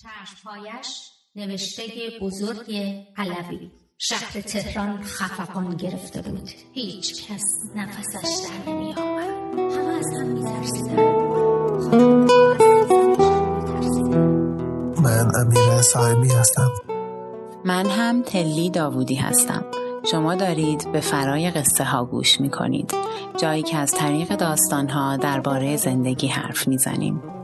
چشمهایش نوشته بزرگ علوی. شهر تهران خفقان گرفته بود. هیچ کس نفسش در نمی آمد همه از هم می من امیر سایمی هستم. من هم تلی داوودی هستم. شما دارید به فرای قصه ها گوش می کنید جایی که از طریق داستان ها درباره زندگی حرف می زنیم.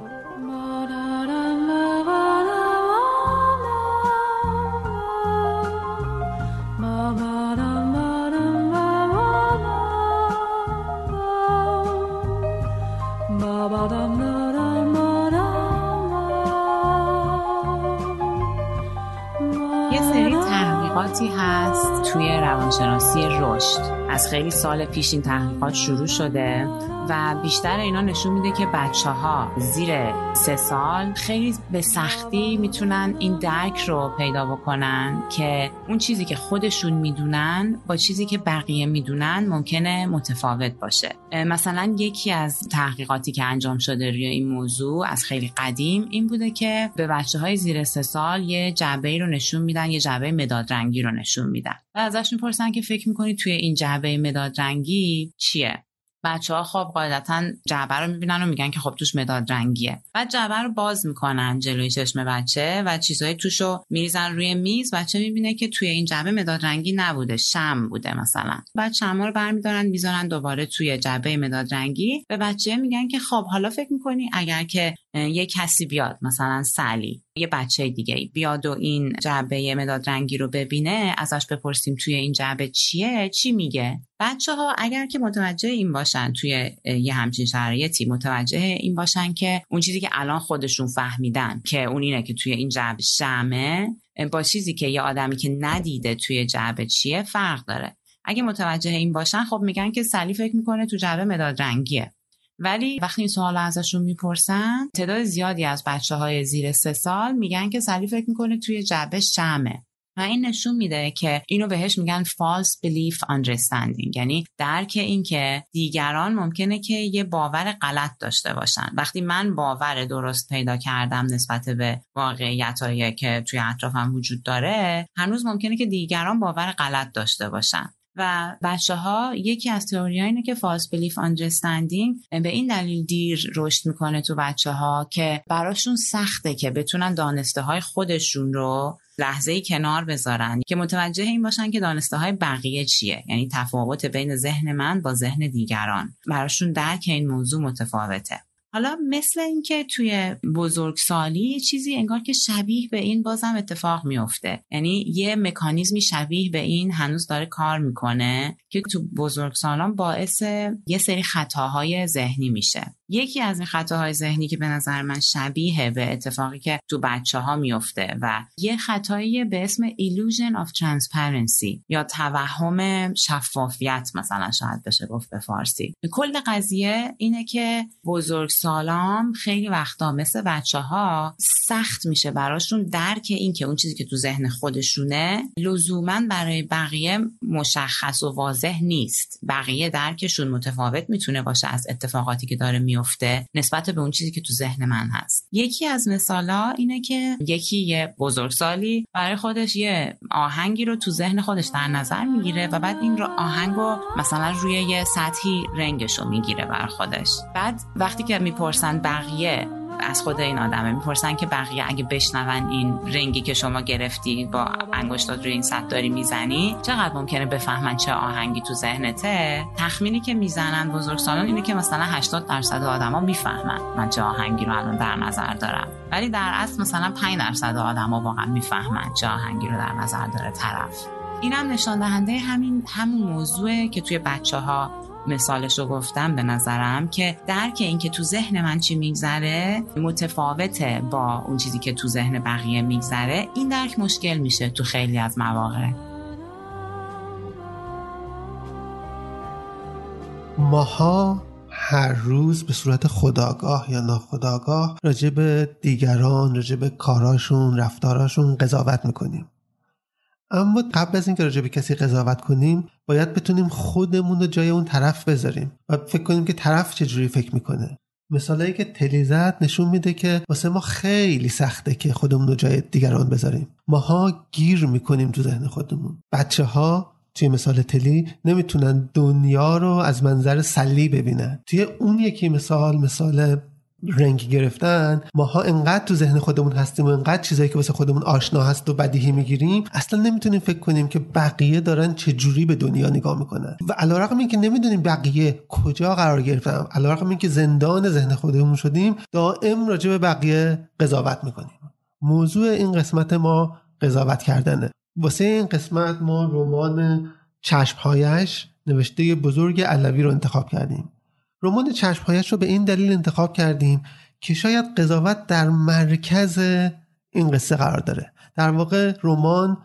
خیلی سال پیش این تحقیقات شروع شده. و بیشتر اینا نشون میده که بچه ها زیر سه سال خیلی به سختی می‌تونن این درک رو پیدا بکنن که اون چیزی که خودشون می‌دونن با چیزی که بقیه می‌دونن ممکنه متفاوت باشه. مثلا یکی از تحقیقاتی که انجام شده روی این موضوع از خیلی قدیم این بوده که به بچه های زیر سه سال یه جعبه رو نشون میدن یه جعبه مداد رنگی رو نشون میدن. و ازش می‌پرسن که فکر می‌کنید توی این جعبه مداد رنگی چیه؟ بچه ها خب قاعدتا جعبه رو می‌بینن و میگن که خب توش مداد رنگیه. بعد جعبه رو باز می‌کنن جلوی چشم بچه و چیزهای توش رو میریزن روی میز. بچه می‌بینه که توی این جعبه مداد رنگی نبوده شم بوده مثلا. بعد شما رو برمیدارن می‌ذارن دوباره توی جعبه مداد رنگی. به بچه میگن که خب حالا فکر می‌کنی اگر که یه کسی بیاد مثلا سلی یه بچه دیگه بیاد و این جعبه مداد رنگی رو ببینه ازش بپرسیم توی این جعبه چیه چی میگه؟ بچه ها اگر که متوجه این باشن توی یه همچین شرایطی متوجه این باشن که اون چیزی که الان خودشون فهمیدن که اون اینه که توی این جعبه شمه با چیزی که یه آدمی که ندیده توی جعبه چیه فرق داره. اگه متوجه این باشن خب میگن که سلی فکر می‌کنه تو جعبه مداد رنگیه. ولی وقتی این سوال ازشون می‌پرسن تعداد زیادی از بچه های زیر سه سال میگن که سلی فکر می‌کنه توی جعبه شمه و این نشون میده که اینو بهش میگن false belief understanding. یعنی درک این که دیگران ممکنه که یه باور غلط داشته باشن. وقتی من باور درست پیدا کردم نسبت به واقعیت که توی اطرافم وجود داره هنوز ممکنه که دیگران باور غلط داشته باشن. و بچه ها یکی از تئوری اینه که فالس بلیف آندرستندینگ به این دلیل دیر رشد می‌کنه تو بچه ها که براشون سخته که بتونن دانسته های خودشون رو لحظه ای کنار بذارن. که متوجه این باشن که دانسته های بقیه چیه. یعنی تفاوت بین ذهن من با ذهن دیگران. براشون درک این موضوع متفاوته. حالا مثل اینکه توی بزرگسالی چیزی انگار که شبیه به این بازم اتفاق میفته. یعنی یه مکانیزمی شبیه به این هنوز داره کار می‌کنه که تو بزرگسالان باعث یه سری خطاهای ذهنی میشه. یکی از این خطاهای ذهنی که به نظر من شبیه به اتفاقی که تو بچه ها میفته و یه خطایی به اسم illusion of transparency یا توهم شفافیت مثلا شاید بشه گفت به فارسی. کل قضیه اینه که بزرگ سالام خیلی وقتا مثل بچه ها سخت میشه براشون درک این که اون چیزی که تو ذهن خودشونه لزوما برای بقیه مشخص و واضح نیست. بقیه درکشون متفاوت می‌تونه باشه از اتفاقاتی که داره میفته نسبت به اون چیزی که تو ذهن من هست. یکی از مثالا اینه که یکی یه بزرگسالی برای خودش یه آهنگی رو تو ذهن خودش در نظر می‌گیره و بعد این رو آهنگ رو مثلا روی یه سطحی رنگش رو می‌گیره برای خودش. بعد وقتی که می‌پرسن بقیه از خود این آدمه. می‌پرسن که بقیه اگه بشنون این رنگی که شما گرفتی با انگشتات روی این سطح داری می‌زنی چقدر ممکنه بفهمن چه آهنگی تو ذهنته؟ تخمینی که می‌زنن بزرگسالان اینه که مثلا 80 درصد آدما می‌فهمن من چه آهنگی رو الان در نظر دارم. ولی در اصل مثلا 5 درصد آدما واقعا می‌فهمن چه آهنگی رو در نظر داره طرف. اینم نشان دهنده همین همون موضوعه که توی بچه ها مثالش رو گفتم به نظرم که درک این که تو ذهن من چی میگذره متفاوته با اون چیزی که تو ذهن بقیه میگذره. این درک مشکل میشه تو خیلی از مواقع. ماها هر روز به صورت خداگاه یا ناخداگاه راجع به دیگران راجع به کاراشون رفتاراشون قضاوت می‌کنیم. اما قبل از اینکه راجع به کسی قضاوت کنیم باید بتونیم خودمون رو جای اون طرف بذاریم و فکر کنیم که طرف چجوری فکر می‌کنه. مثالایی که تلیزت نشون میده که واسه ما خیلی سخته که خودمون رو جای دیگران بذاریم. ماها گیر می‌کنیم تو ذهن خودمون. بچه ها توی مثال تلی نمی‌تونن دنیا رو از منظر سلی ببینن. توی اون یکی مثال مثال رنگ گرفتن ماها انقدر تو ذهن خودمون هستیم و انقدر چیزایی که واسه خودمون آشنا هست و بدیهی می‌گیریم اصلا نمی‌تونیم فکر کنیم که بقیه دارن چه جوری به دنیا نگاه می‌کنن. و علیرغم اینکه نمی‌دونیم بقیه کجا قرار گرفتن علیرغم اینکه زندان ذهن خودمون شدیم دائم راجع به بقیه قضاوت می‌کنیم. موضوع این قسمت ما قضاوت کردنه. واسه این قسمت ما رمان چشمهایش نوشته بزرگ علوی رو انتخاب کردیم. رمان چشمهایش رو به این دلیل انتخاب کردیم که شاید قضاوت در مرکز این قصه قرار داره. در واقع رمان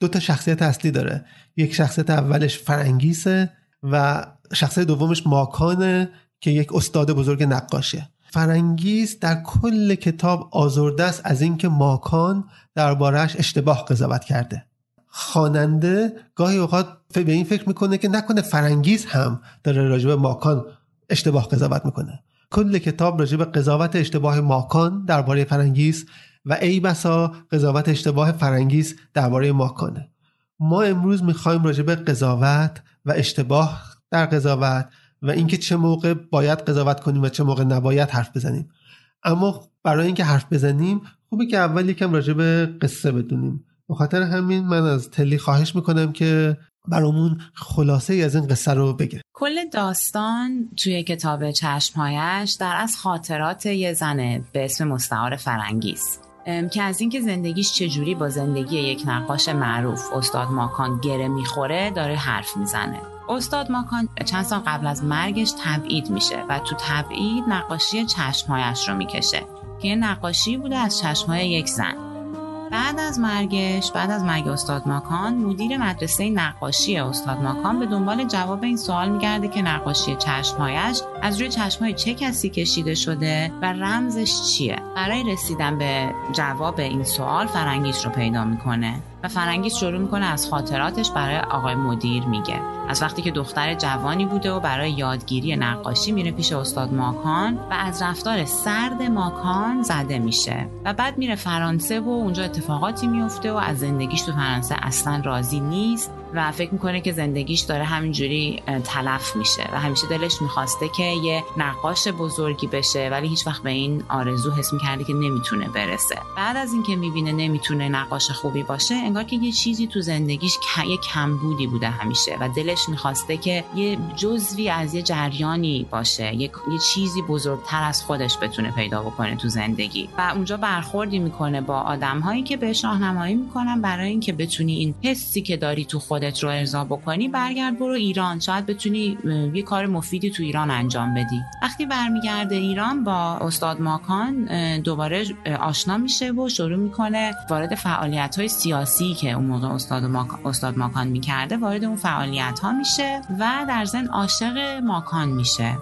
دو تا شخصیت اصلی داره. یک شخصیت اولش فرنگیسه و شخصیت دومش ماکانه که یک استاد بزرگ نقاشه فرنگیس در کل کتاب آزرده است از اینکه ماکان دربارهش اشتباه قضاوت کرده. خواننده گاهی اوقات به این فکر می‌کنه که نکنه فرنگیس هم داره راجب ماکان اشتباه قضاوت می‌کنه. کل کتاب راجع به قضاوت اشتباه ماکان درباره فرنگیس و ای بسا قضاوت اشتباه فرنگیس درباره ماکانه ما امروز می‌خوایم راجع به قضاوت و اشتباه در قضاوت و اینکه چه موقع باید قضاوت کنیم و چه موقع نباید حرف بزنیم. اما برای اینکه حرف بزنیم خوبه که اول یکم راجع به قصه بدونیم. به خاطر همین من از تلی خواهش می‌کنم که برامون خلاصه ای از این قصه رو بگه. کل داستان توی کتاب چشمهایش در از خاطرات یه زنه به اسم مستعار فرنگیست که از اینکه زندگیش چجوری با زندگی یک نقاش معروف استاد ماکان گره می‌خوره داره حرف می‌زنه. استاد ماکان چند سال قبل از مرگش تبعید میشه و تو تبعید نقاشی چشمهایش رو می‌کشه که نقاشی بوده از چشمهای یک زن. بعد از مرگش بعد از مرگ استاد ماکان مدیر مدرسه نقاشی استاد ماکان به دنبال جواب این سوال میگرده که نقاشی چشمهایش از روی چشمهای چه کسی کشیده شده و رمزش چیه؟ برای رسیدن به جواب این سوال فرنگیش رو پیدا می‌کنه. و فرنگیس شروع می‌کنه از خاطراتش برای آقای مدیر میگه. از وقتی که دختر جوانی بوده و برای یادگیری نقاشی میره پیش استاد ماکان و از رفتار سرد ماکان زده میشه. و بعد میره فرانسه و اونجا اتفاقاتی میفته و از زندگیش تو فرانسه اصلا راضی نیست. و فکر می‌کنه که زندگیش داره همینجوری تلف میشه و همیشه دلش می‌خواسته که یه نقاش بزرگی بشه ولی هیچ وقت به این آرزو حس می‌کرده که نمی‌تونه برسه. بعد از اینکه می‌بینه نمی‌تونه نقاش خوبی باشه انگار که یه چیزی تو زندگیش یه کمبودی بوده همیشه و دلش می‌خواسته که یه جزوی از یه جریانی باشه یه, یه چیزی بزرگتر از خودش بتونه پیدا بکنه تو زندگی. و اونجا برخوردی می‌کنه با آدمهایی که بهش راهنمایی می‌کنن برای اینکه بتونی این حسی که داری تو خودت رو ارضا بکنی برگرد برو ایران. شاید بتونی یه کار مفیدی تو ایران انجام بدی. وقتی برمیگرده ایران با استاد ماکان دوباره آشنا میشه و شروع می‌کنه وارد فعالیت های سیاسی که اون موقع استاد, ماکان، استاد ماکان می‌کرده وارد اون فعالیت ها میشه و در ضمن عاشق ماکان میشه.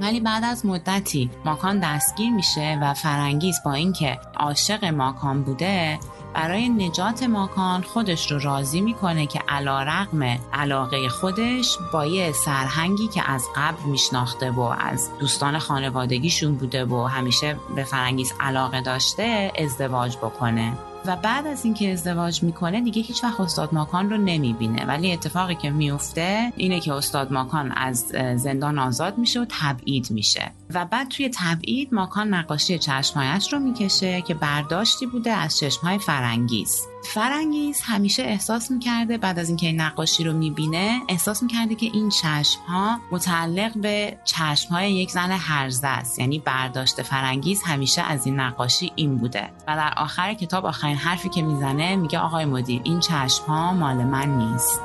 ولی بعد از مدتی ماکان دستگیر میشه و فرنگیز با اینکه عاشق ماکان بوده برای نجات ماکان خودش رو راضی می‌کنه که علا رقم علاقه خودش با یه سرهنگی که از قبل میشناخته و از دوستان خانوادگیشون بوده و همیشه به فرنگیز علاقه داشته ازدواج بکنه. و بعد از اینکه ازدواج می‌کنه دیگه هیچ وقت استاد ماکان رو نمی‌بینه. ولی اتفاقی که میفته اینه که استاد ماکان از زندان آزاد میشه و تبعید میشه. و بعد توی تبعید ماکان نقاشی چشمهایش رو می‌کشه که برداشتی بوده از چشمهای فرنگیز. فرنگیز همیشه احساس می‌کرده بعد از اینکه این نقاشی رو می‌بینه احساس می‌کرده که این چشم ها متعلق به چشم های یک زن هرزه است. یعنی برداشت فرنگیز همیشه از این نقاشی این بوده. و در آخر کتاب آخرین حرفی که می‌زنه میگه آقای مدیر این چشم ها مال من نیست.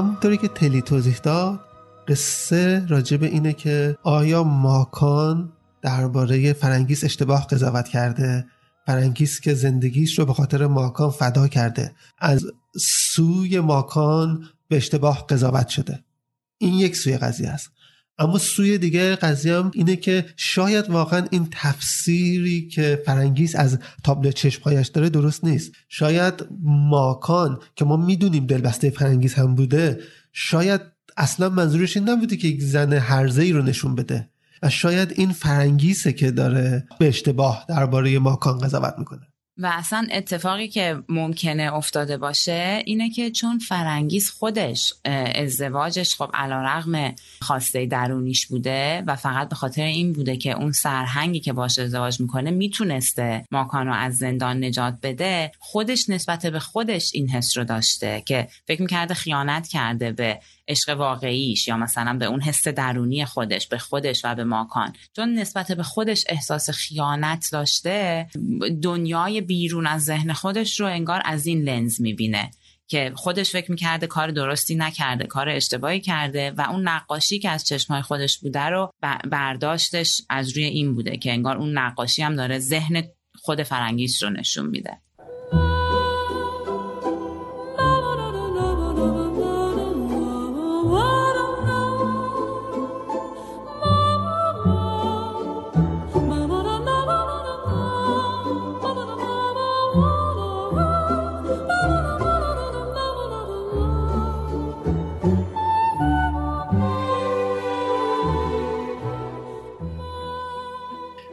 همونطوری که تلی توضیح داد قصه راجب اینه که آیا ماکان درباره فرنگیس اشتباه قضاوت کرده؟ فرنگیس که زندگیش رو به خاطر ماکان فدا کرده. از سوی ماکان به اشتباه قضاوت شده. این یک سوی قضیه است. اما سوی دیگه قضیه هم اینه که شاید واقعا این تفسیری که فرنگیس از تابلو چشمهایش داره درست نیست. شاید ماکان که ما می‌دونیم دلبسته فرنگیس هم بوده شاید اصلا منظورش این نبوده که یک زن هرزه ای رو نشون بده و شاید این فرنگیسه که داره به اشتباه درباره ماکان قضاوت می‌کنه. و اصلا اتفاقی که ممکنه افتاده باشه اینه که چون فرنگیز خودش ازدواجش خب علا رغم خواسته درونیش بوده و فقط به خاطر این بوده که اون سرهنگی که باش ازدواج می‌کنه می‌تونسته ماکانو از زندان نجات بده خودش نسبت به خودش این حس رو داشته که فکر می‌کرده خیانت کرده به عشق واقعیش یا مثلا به اون حس درونی خودش به خودش و به ماکان. چون نسبت به خودش احساس خیانت داشته دنیای بیرون از ذهن خودش رو انگار از این لنز می‌بینه که خودش فکر می‌کرده کار درستی نکرده کار اشتباهی کرده و اون نقاشی که از چشمای خودش بوده رو برداشتش از روی این بوده که انگار اون نقاشی هم داره ذهن خود فرنگیش رو نشون میده.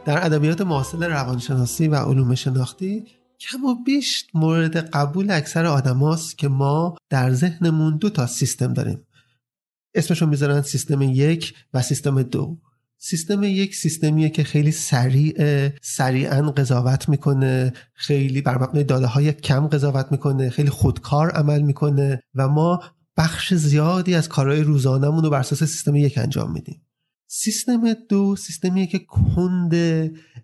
در ادبیات معاصر روانشناسی و علوم شناختی کم و بیش مورد قبول اکثر آدماست که ما در ذهنمون دو تا سیستم داریم. اسمشو می‌ذارن سیستم یک و سیستم دو. سیستم یک سیستمیه که خیلی سریع سریعا قضاوت می‌کنه خیلی بر مبنای داده های کم قضاوت می‌کنه خیلی خودکار عمل می‌کنه و ما بخش زیادی از کارهای روزانهمون رو بر اساس سیستم یک انجام میدیم. سیستم دو سیستمیه که کند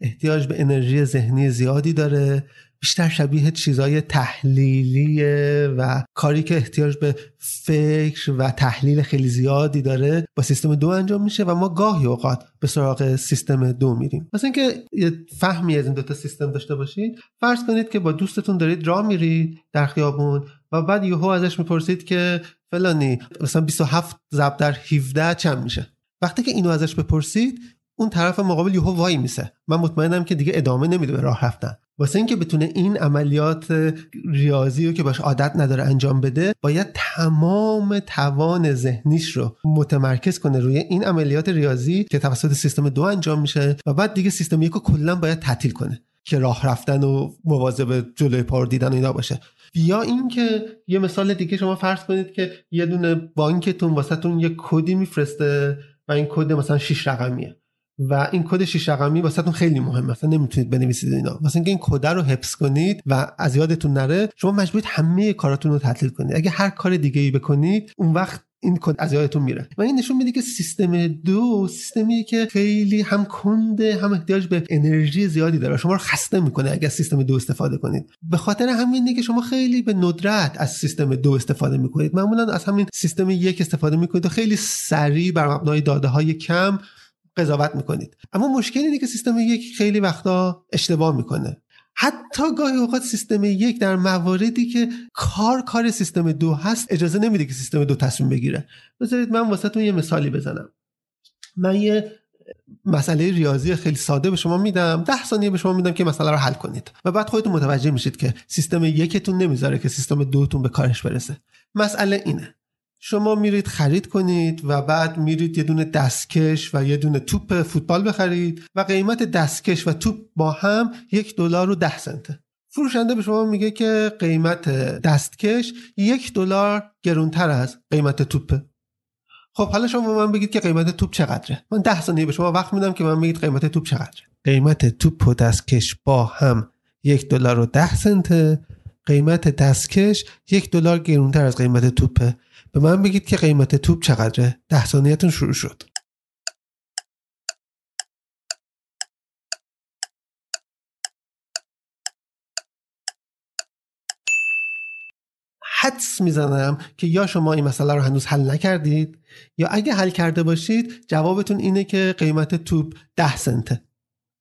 احتیاج به انرژی ذهنی زیادی داره بیشتر شبیه چیزای تحلیلیه و کاری که احتیاج به فکر و تحلیل خیلی زیادی داره با سیستم دو انجام میشه و ما گاهی اوقات به سراغ سیستم دو میریم. مثلا اینکه یه فهمی از این دوتا سیستم داشته باشید فرض کنید که با دوستتون دارید راه میرید در خیابون و بعد یهو ازش می‌پرسید که فلانی مثلا 27 ضرب در 17 چند میشه؟ وقتی که اینو ازش بپرسید اون طرف مقابل یهو وای میسه. من مطمئنم که دیگه ادامه نمیده به راه رفتن. واسه اینکه بتونه این عملیات ریاضی رو که باش عادت نداره انجام بده باید تمام توان ذهنیش رو متمرکز کنه روی این عملیات ریاضی که توسط سیستم دو انجام میشه و بعد دیگه سیستم یک رو کلا باید تعطیل کنه که راه رفتن و مواظب جلوی پار دیدن و اینا باشه. یا اینکه یه مثال دیگه شما فرض کنید که یه دونه بانکتون واسهتون یه کدی میفرسته و این کد مثلا 6 رقمیه. و این کد 6 رقمی واسهتون خیلی مهمه. مثلا نمی‌تونید بنویسید اینا. مثلا اینکه این کد رو حفظ کنید و از یادتون نره شما مجبورید همه کاراتون رو تعطیل کنید. اگه هر کار دیگه ای بکنید اون وقت این کد از یادتون میره. و این نشون میده که سیستم دو سیستمیه که خیلی هم کنده هم احتیاج به انرژی زیادی داره. شما رو خسته می‌کنه اگر سیستم دو استفاده کنید. به خاطر همینه که شما خیلی به ندرت از سیستم دو استفاده می‌کنید. معمولا از همین سیستم یک استفاده می‌کنید و خیلی سریع بر مبنای داده های کم قضاوت می‌کنید. اما مشکل اینه که سیستم یک خیلی وقتا اشتباه می‌کنه. حتی گاهی اوقات سیستم یک در مواردی که کار کار سیستم دو هست اجازه نمیده که سیستم دو تصمیم بگیره. بذارید من واسهتون یه مثالی بزنم. من یه مسئله ریاضی خیلی ساده به شما میدم ده ثانیه به شما میدم که مسئله رو حل کنید. و بعد خودتون متوجه میشید که سیستم یکتون نمی‌ذاره که سیستم دوتون به کارش برسه. مسئله اینه. شما میرید خرید کنید و بعد میرید یه دونه دستکش و یه دونه توپ فوتبال بخرید و قیمت دستکش و توپ با هم یک دلار و ده سنته. فروشنده به شما میگه که قیمت دستکش یک دلار گرونتر از قیمت توپه خب حالا شما من بگید که قیمت توپ چقدره؟ من ده ثانیه به شما وقت میدم که من بگید قیمت توپ چقدره. قیمت توپ و دستکش با هم یک دلار و ده سنته. قیمت دستکش یک دلار گرونتر از قیمت توپه به من بگید که قیمت توپ چقدره. ده ثانیتون شروع شد. حدس می‌زنم که یا شما این مسئله رو هنوز حل نکردید یا اگه حل کرده باشید جوابتون اینه که قیمت توپ ده سنته.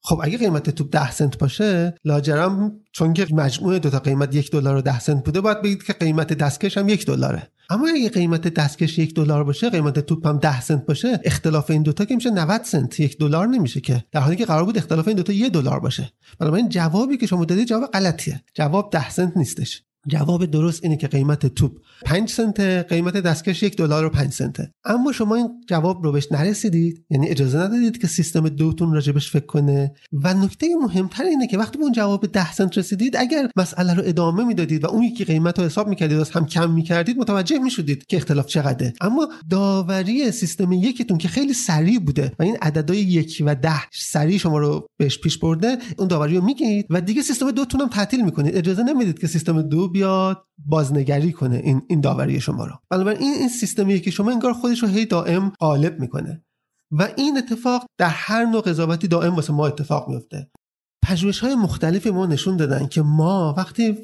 خب اگه قیمت توپ 10 سنت باشه لاجرم چون که مجموع دو تا قیمت یک دلار و 10 سنت بوده باید بگید که قیمت دستکش هم یک دلاره. اما اگه قیمت دستکش یک دلار باشه قیمت توپ هم 10 سنت باشه اختلاف این دوتا که میشه 90 سنت یک دلار نمیشه که. در حالی که قرار بود اختلاف این دوتا یه دلار باشه. بنابراین جوابی که شما دادید جواب غلطیه. جواب 10 سنت نیستش. جواب درست اینه که قیمت توپ 5 سنت قیمت دستکش یک دلار و 5 سنته اما شما این جواب رو بهش نرسیدید یعنی اجازه ندادید که سیستم دوتون راجبش فکر کنه. و نکته مهمتر اینه که وقتی به اون جواب 10 سنت رسیدید اگر مسئله رو ادامه می‌دادید و اون یکی قیمت رو حساب می‌کردید و هم کم می‌کردید متوجه می‌شدید که اختلاف چقدره. اما داوری سیستم یکیتون که خیلی سریع بوده و این عددهای یک و ده سریع شما رو بهش پیش برده اون داوری رو میگید و دیگه سیستم دوتون هم تعطیل می‌کنید. اجازه نمی‌دید که سیستم دو بیاد بازنگری کنه این این داوری شما رو. بنابراین این این سیستمیه که شما انگار خودش رو هی دائم غالب می‌کنه. و این اتفاق در هر نوع قضاوتی دائم واسه ما اتفاق میفته پژوهش های مختلفی ما نشون دادن که ما وقتی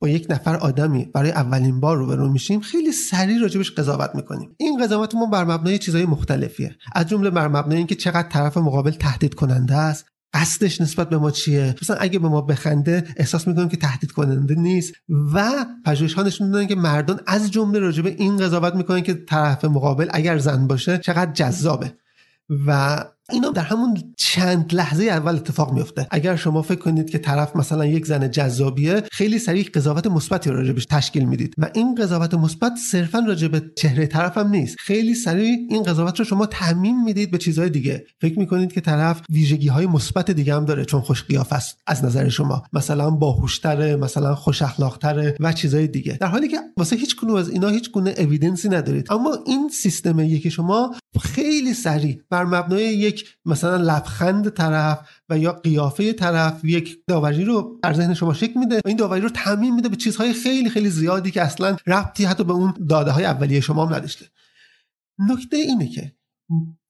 با یک نفر آدمی برای اولین بار روبرو میشیم خیلی سریع راجبش قضاوت می‌کنیم. این قضاوت ما بر مبنای چیزهای مختلفیه. از جمله بر مبنای اینکه چقدر طرف مقابل تهدید کننده است قصدش نسبت به ما چیه؟ مثلا اگه به ما بخنده احساس می‌کنیم که تهدید کننده نیست و پژوهش ها نشون دادن که مردان از جمله راجع به این قضاوت می‌کنن که طرف مقابل اگر زن باشه چقدر جذابه. و اینا در همون چند لحظه اول اتفاق میفته. اگر شما فکر کنید که طرف مثلا یک زن جذابیه خیلی سریع قضاوت مثبتی راجبش تشکیل می‌دید و این قضاوت مثبت صرفا راجع به چهره طرف هم نیست. خیلی سریع این قضاوت رو شما تعمین می‌دید به چیزهای دیگه. فکر می‌کنید که طرف ویژگی های مثبت دیگه هم داره چون خوش است از نظر شما. مثلا باهوشتره مثلا خوش اخلاقتره و چیزهای دیگه. در حالی که واسه هیچ کنو از اینا هیچ گونه اویدنسی ندارید. اما این سیستم یکی شما خیلی سریع بر مبنای یک مثلا لبخند طرف و یا قیافه طرف یک داوری رو در ذهن شما شکل میده و این داوری رو تعمین میده به چیزهای خیلی خیلی زیادی که اصلا ربطی حتی به اون داده های اولیه شما هم نداشته. نکته اینه که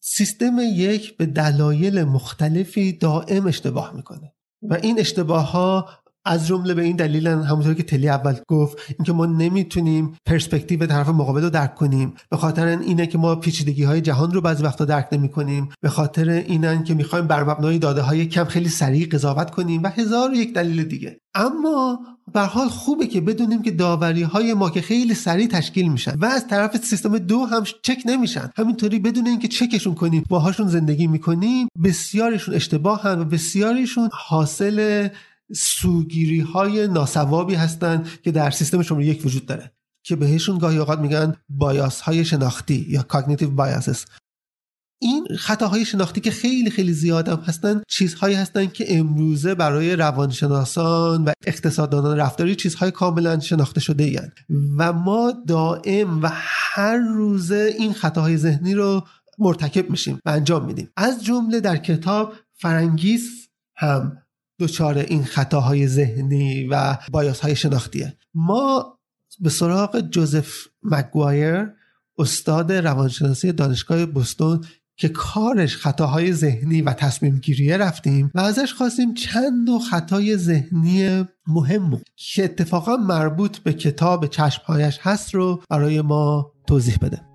سیستم یک به دلایل مختلفی دائم اشتباه می‌کنه و این اشتباه ها از جمله به این دلیل همونطور که تلی اول گفت اینکه ما نمی‌تونیم پرسپکتیو طرف مقابل رو درک کنیم. به خاطر اینه که ما پیچیدگی های جهان رو بعضی وقتا درک نمی کنیم به خاطر اینن که می‌خوایم بر مبنای داده های کم خیلی سریع قضاوت کنیم و هزار و یک دلیل دیگه. اما به حال خوبه که بدونیم که داوری های ما که خیلی سریع تشکیل میشن و از طرف سیستم دو هم چک نمیشن. همینطوری بدون که چکشون کنیم باهاشون زندگی می‌کنیم بسیارشون اشتباه هم و بسیاریشون حاصل سوگیری های ناسوابی هستند که در سیستم شماره یک وجود داره که بهشون گاهی اوقات میگن بایاس های شناختی یا کاگنیتیو بایاسس این خطاهای شناختی که خیلی خیلی زیاد هم هستن چیزهایی هستن که امروزه برای روانشناسان و اقتصاددانان رفتاری چیزهای کاملا شناخته شده این. و ما دائم و هر روزه این خطاهای ذهنی رو مرتکب میشیم و انجام میدیم از جمله در کتاب فرنگیس هم دچار این خطاهای ذهنی و بایاس های شناختیه. ما به سراغ جوزف مگوایر استاد روانشناسی دانشگاه بستون که کارش خطاهای ذهنی و تصمیم گیریه رفتیم و ازش خواستیم چند نوع خطای ذهنی مهم که اتفاقا مربوط به کتاب چشمهایش هست رو برای ما توضیح بده.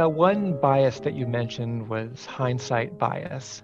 One bias that you mentioned was hindsight bias.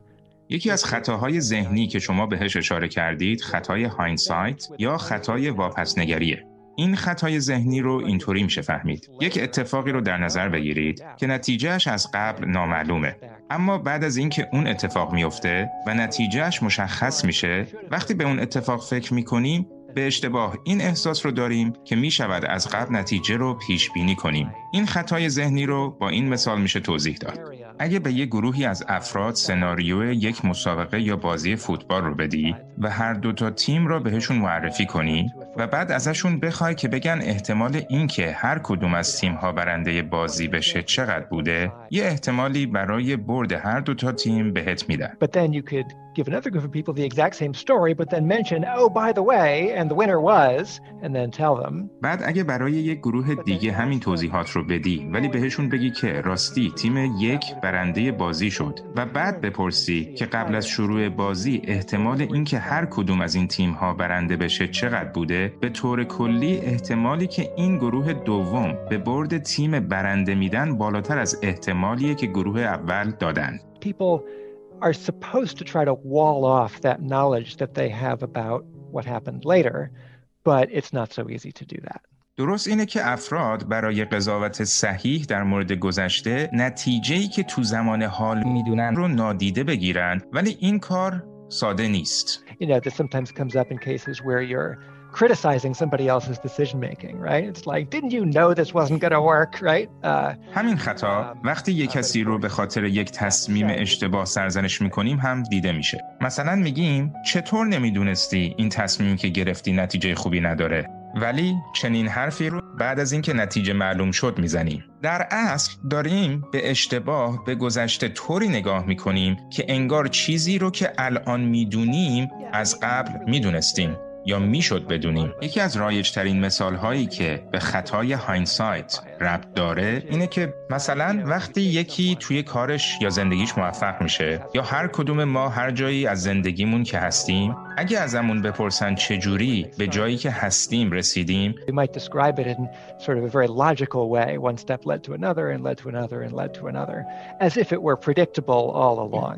یکی از خطاهای ذهنی که شما بهش اشاره کردید خطای هایندسایت یا خطای واپسنگریه. این خطای ذهنی رو اینطوری میشه فهمید. یک اتفاقی رو در نظر بگیرید که نتیجهش از قبل نامعلومه. اما بعد از اینکه اون اتفاق میفته و نتیجهش مشخص میشه، وقتی به اون اتفاق فکر می‌کنیم به اشتباه این احساس رو داریم که می شود از قبل نتیجه رو پیش بینی کنیم. این خطای ذهنی رو با این مثال میشه توضیح داد. اگه به یک گروهی از افراد سناریو یک مسابقه یا بازی فوتبال رو بدی و هر دو تا تیم را بهشون معرفی کنی و بعد ازشون بخوای که بگن احتمال اینکه هر کدوم از تیم ها برنده بازی بشه چقدر بوده یه احتمالی برای برد هر دو تا تیم بهت میدن give another group of people the exact same story but then mention oh by the way and the winner was and then tell them بعد اگه برای یک گروه دیگه همین توضیحات رو بدی ولی بهشون بگی که راستی تیم یک برنده بازی شد و بعد بپرسی که قبل از شروع بازی احتمال اینکه هر کدوم از این تیم ها برنده بشه چقدر بوده به طور کلی احتمالی که این گروه دوم به برد تیم برنده میدن بالاتر از احتمالیه که گروه اول دادن are supposed to try to wall off that knowledge that they have about what happened later, but it's not so easy to do that. درست اینه که افراد برای قضاوت صحیح در مورد گذشته نتیجه‌ای که تو زمان حال می‌دونن رو نادیده بگیرن ولی این کار ساده نیست. You know, this sometimes comes up in cases where you're criticizing somebody else's decision making, right? It's like, didn't you know this wasn't going to work, right? Uh, همین خطا وقتی یک کسی رو به خاطر یک تصمیم اشتباه سرزنش می‌کنیم هم دیده میشه. مثلا میگیم چطور نمی‌دونستی این تصمیمی که گرفتی نتیجه خوبی نداره؟ ولی چنین حرفی رو بعد از اینکه نتیجه معلوم شد می‌زنیم. در اصل داریم به اشتباه به گذشته طوری نگاه می‌کنیم که انگار چیزی رو که الان می‌دونیم از قبل می‌دونستیم. یا می‌شد بدونیم. یکی از رایجترین مثال هایی که به خطای هاینسایت ربط داره اینه که مثلا وقتی یکی توی کارش یا زندگیش موفق میشه یا هر کدوم ما هر جایی از زندگیمون که هستیم اگه ازمون بپرسن چجوری به جایی که هستیم رسیدیم.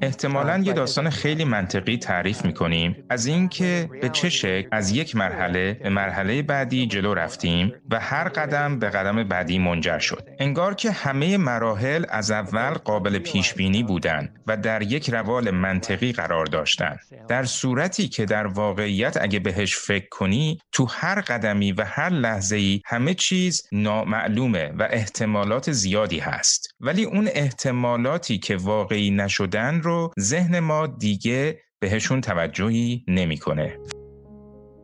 احتمالا یه داستان خیلی منطقی تعریف می‌کنیم. از اینکه به چه شکل از یک مرحله به مرحله بعدی جلو رفتیم و هر قدم به قدم بعدی منجر شد. انگار که همه مراحل از اول قابل پیش بینی بودند و در یک روال منطقی قرار داشتند در صورتی که در واقعیت اگه بهش فکر کنی تو هر قدمی و هر لحظه ای همه چیز نامعلومه و احتمالات زیادی هست. ولی اون احتمالاتی که واقعی نشدن رو ذهن ما دیگه بهشون توجهی نمی‌کنه.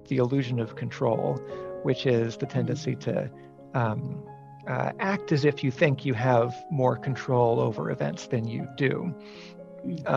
The illusion of control, which is the tendency to um, uh, act as if you think you have more control over events than you do.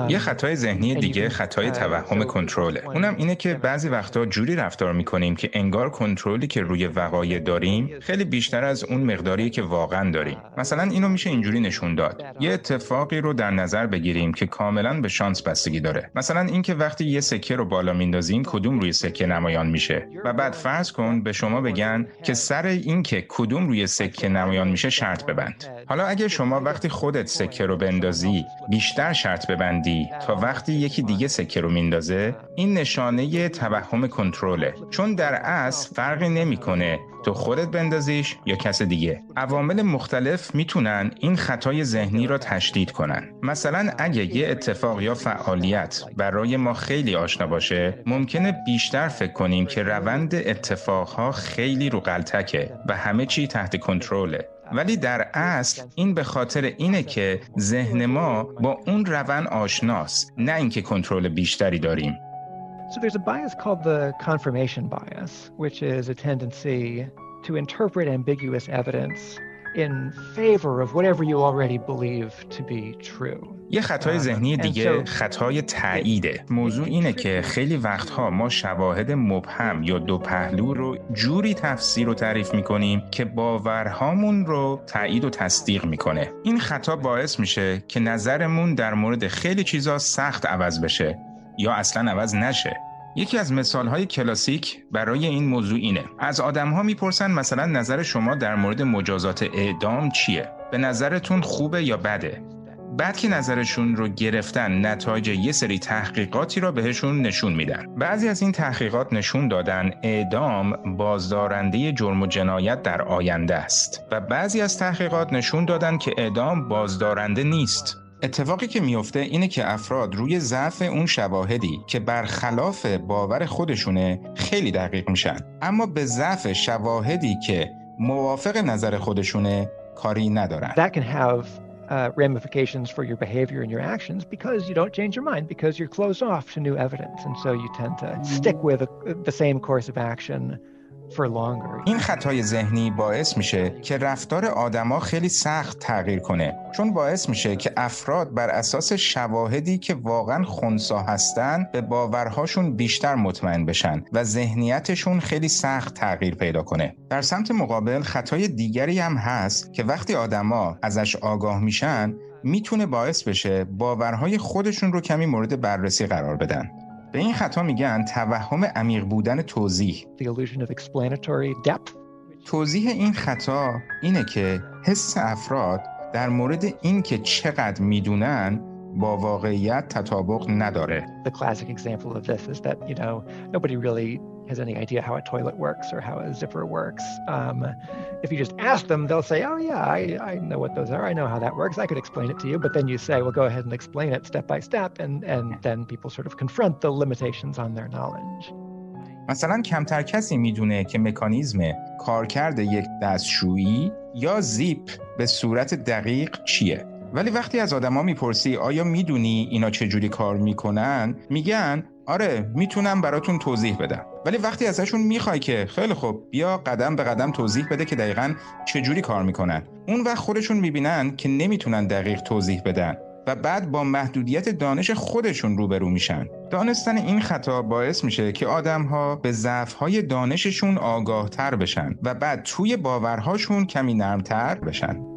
یه خطای ذهنی دیگه خطای توهم کنترله. اونم اینه که بعضی وقتا جوری رفتار می‌کنیم که انگار کنترلی که روی وقایع داریم خیلی بیشتر از اون مقداری که واقعا داریم. مثلا اینو میشه اینجوری نشون داد. یه اتفاقی رو در نظر بگیریم که کاملا به شانس بستگی داره. مثلا اینکه وقتی یه سکه رو بالا میندازیم کدوم روی سکه نمایان میشه و بعد فرض کن به شما بگن که سر اینکه کدوم روی سکه نمایان میشه شرط ببند. حالا اگه شما وقتی خودت سکه رو بندازی بیشتر شرط ببندی تا وقتی یکی دیگه سکه رو میندازه این نشانه توهم کنترله. چون در اصل فرقی نمی‌کنه. تو خودت بندازیش یا کس دیگه. عوامل مختلف می‌تونن این خطای ذهنی را تشدید کنن. مثلا اگه یه اتفاق یا فعالیت برای ما خیلی آشنا باشه ممکنه بیشتر فکر کنیم که روند اتفاقها خیلی رو غلطکه و همه چی تحت کنترله. ولی در اصل این به خاطر اینه که ذهن ما با اون روند آشناست نه اینکه کنترل بیشتری داریم So there's a bias called the confirmation bias, which is a tendency to interpret ambiguous evidence in favor of whatever you already believe to be true. یه خطای ذهنی دیگه خطای تاییده. موضوع اینه که خیلی وقتها ما شواهد مبهم یا دو پهلو رو جوری تفسیر و تعریف می‌کنیم که باورهامون رو تایید و تصدیق می‌کنه. این خطا باعث میشه که نظرمون در مورد خیلی چیزا سخت عوض بشه یا اصلا عوض نشه. یکی از مثالهای کلاسیک برای این موضوع اینه. از آدمها می‌پرسن مثلا نظر شما در مورد مجازات اعدام چیه؟ به نظرتون خوبه یا بده؟ بعد که نظرشون رو گرفتن نتایج یه سری تحقیقاتی را بهشون نشون میدن. بعضی از این تحقیقات نشون دادن اعدام بازدارنده جرم و جنایت در آینده است. و بعضی از تحقیقات نشون دادن که اعدام بازدارنده نیست. اتفاقی که میفته اینه که افراد روی ضعف اون شواهدی که برخلاف باور خودشونه خیلی دقیق میشن اما به ضعف شواهدی که موافق نظر خودشونه کاری ندارن That can have uh, ramifications for your behavior and your actions because you don't change your mind because you're closed off to new evidence. And so you tend to stick with the same course of action این خطای ذهنی باعث میشه که رفتار آدما خیلی سخت تغییر کنه. چون باعث میشه که افراد بر اساس شواهدی که واقعا خونسا هستن به باورهاشون بیشتر مطمئن بشن و ذهنیتشون خیلی سخت تغییر پیدا کنه. در سمت مقابل خطای دیگری هم هست که وقتی آدما ازش آگاه میشن می‌تونه باعث بشه باورهای خودشون رو کمی مورد بررسی قرار بدن. به این خطا میگن توهم عمیق بودن توضیح توضیح این خطا اینه که حس افراد در مورد اینکه چقدر می‌دونن با واقعیت تطابق نداره. The classic example of this is that, you know, nobody really has any idea how a toilet works or how a zipper works. Um, if you just ask them, they'll say, oh yeah, I, I know what those are. I know how that works. I could explain it to you. But then you say, well, go ahead and explain it step by step. And, and then people sort of confront the limitations on their knowledge. مثلا کمتر کسی می‌دونه که مکانیزم کارکرد یک دستشویی یا زیپ به صورت دقیق چیه ولی وقتی از آدما می‌پرسی آیا می‌دونی اینا چجوری کار می‌کنن میگن آره می‌تونم براتون توضیح بدم ولی وقتی ازشون می‌خوای که خیلی خوب. بیا قدم به قدم توضیح بده که دقیقا چجوری کار می‌کنن. اون وقت خودشون می‌بینن که نمی‌تونن دقیق توضیح بدن و بعد با محدودیت دانش خودشون روبرو میشن. دانستن این خطا باعث میشه که آدم ها به ضعف های دانششون آگاه تر بشن و بعد توی باورهاشون کمی نرمتر بشن.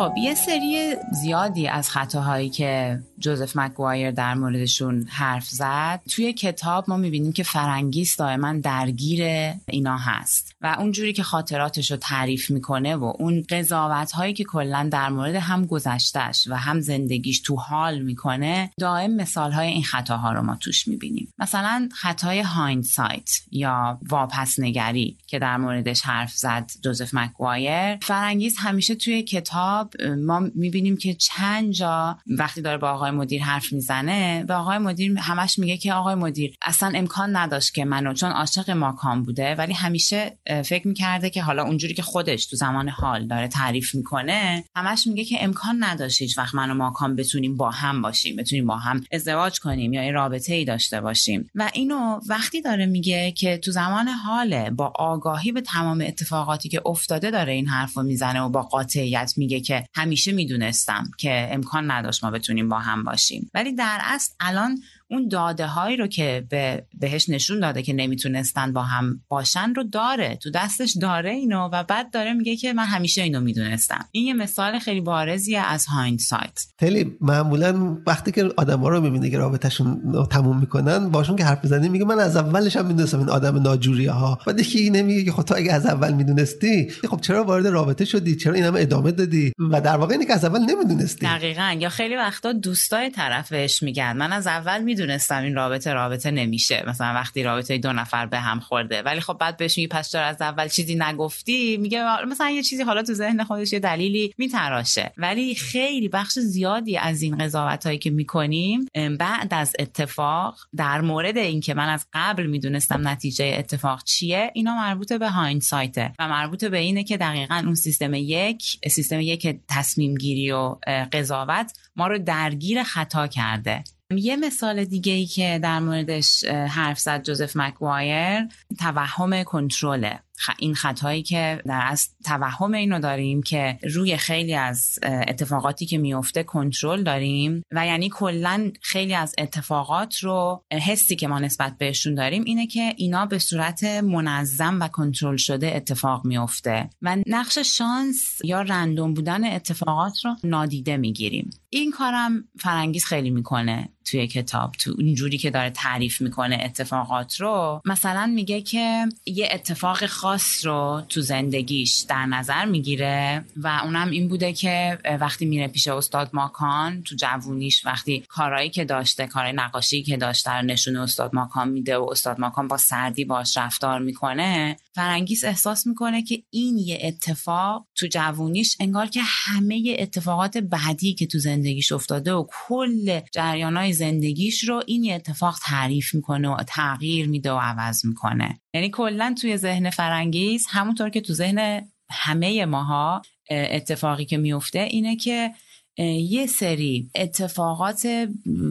خب یه سری زیادی از خطاهایی که جوزف مکگوایر در موردشون حرف زد. توی کتاب ما می‌بینیم که فرنگیس دائما درگیر اینا هست و اونجوری که خاطراتش رو تعریف می‌کنه و اون قضاوت هایی که کلا در مورد هم گذشتش و هم زندگیش تو حال می‌کنه دائم مثال های این خطاها رو ما توش می‌بینیم. مثلا خطای hindsight یا واپس نگری که در موردش حرف زد جوزف مکگوایر فرنگیس همیشه توی کتاب ما می‌بینیم که چند جا وقتی داره با آقای مدیر حرف می‌زنه به آقای مدیر همش میگه که آقای مدیر اصلا امکان نداشت که منو چون عاشق ماکان بوده ولی همیشه فکر می‌کرده که حالا اونجوری که خودش تو زمان حال داره تعریف می‌کنه همش میگه که امکان نداشت هیچ وقت من و ماکان بتونیم با هم باشیم بتونیم با هم ازدواج کنیم یا این رابطه ای داشته باشیم. و اینو وقتی داره میگه که تو زمان حاله با آگاهی به تمام اتفاقاتی که افتاده داره این حرفو می‌زنه و با قاطعیت میگه که همیشه می‌دونستم که امکان نداشت ما بتونیم با هم باشیم. ولی در اصل الان اون داده هایی رو که به بهش نشون داده که نمی‌تونستن با هم باشن رو داره. تو دستش داره اینو و بعد داره میگه که من همیشه اینو می‌دونستم. این یه مثال خیلی بارزیه از هایند سایت خیلی معمولا وقتی که آدما رو می‌بینه که رابطهشون تموم می‌کنن باشون که حرف می‌زنی میگه من از اولش هم می‌دونستم این آدم ناجوریه ها بعد یکی نمیگه که خب تو اگه از اول می‌دونستی خب چرا وارد رابطه شدی؟ چرا این همه ادامه دادی؟ و در واقع اینه که از اول نمی‌دونستی. دقیقاً. یا خیلی وقتا دوستای طرفش میگن. من از اول می‌دونستم این رابطه رابطه نمیشه. مثلا وقتی رابطه دو نفر به هم خورده. ولی خب بعد بهش میگی پس چرا از اول چیزی نگفتی؟ میگه مثلا یه چیزی حالا تو ذهن خودش یه دلیلی میتراشه. ولی خیلی بخش زیادی از این قضاوت هایی که می‌کنیم بعد از اتفاق در مورد اینکه من از قبل می‌دونستم نتیجه اتفاق چیه اینا مربوط به هاین سایته و مربوط به اینه که دقیقا اون سیستم یک سیستم یک تصمیم گیری و قضاوت ما رو درگیر خطا کرده. یه مثال دیگه ای که در موردش حرف زد جوزف مکوایر توهم کنترله. این خطایی که در از توهم اینو داریم که روی خیلی از اتفاقاتی که میفته کنترل داریم و یعنی کلا خیلی از اتفاقات رو حسی که ما نسبت بهشون داریم اینه که اینا به صورت منظم و کنترل شده اتفاق میفته و نقش شانس یا رندوم بودن اتفاقات رو نادیده می‌گیریم. این کارم فرانگیز خیلی می‌کنه. توی کتاب تو اینجوری که داره تعریف می‌کنه اتفاقات رو مثلا میگه که یه اتفاق خاص رو تو زندگیش در نظر می‌گیره و اونم این بوده که وقتی میره پیش استاد ماکان تو جوونیش وقتی کارهایی که داشته کارهای نقاشی که داشته رو نشون استاد ماکان میده و استاد ماکان با سردی باش رفتار می‌کنه فرنگیس احساس می‌کنه که این یه اتفاق تو جوونیش انگار که همه اتفاقات بعدی که تو زندگیش افتاده و کل جریانهای زندگیش رو این یه اتفاق تعریف می‌کنه و تغییر میده و عوض می‌کنه. یعنی کلا توی ذهن فرنگیز همونطور که تو ذهن همه ماها اتفاقی که میفته اینه که یه سری اتفاقات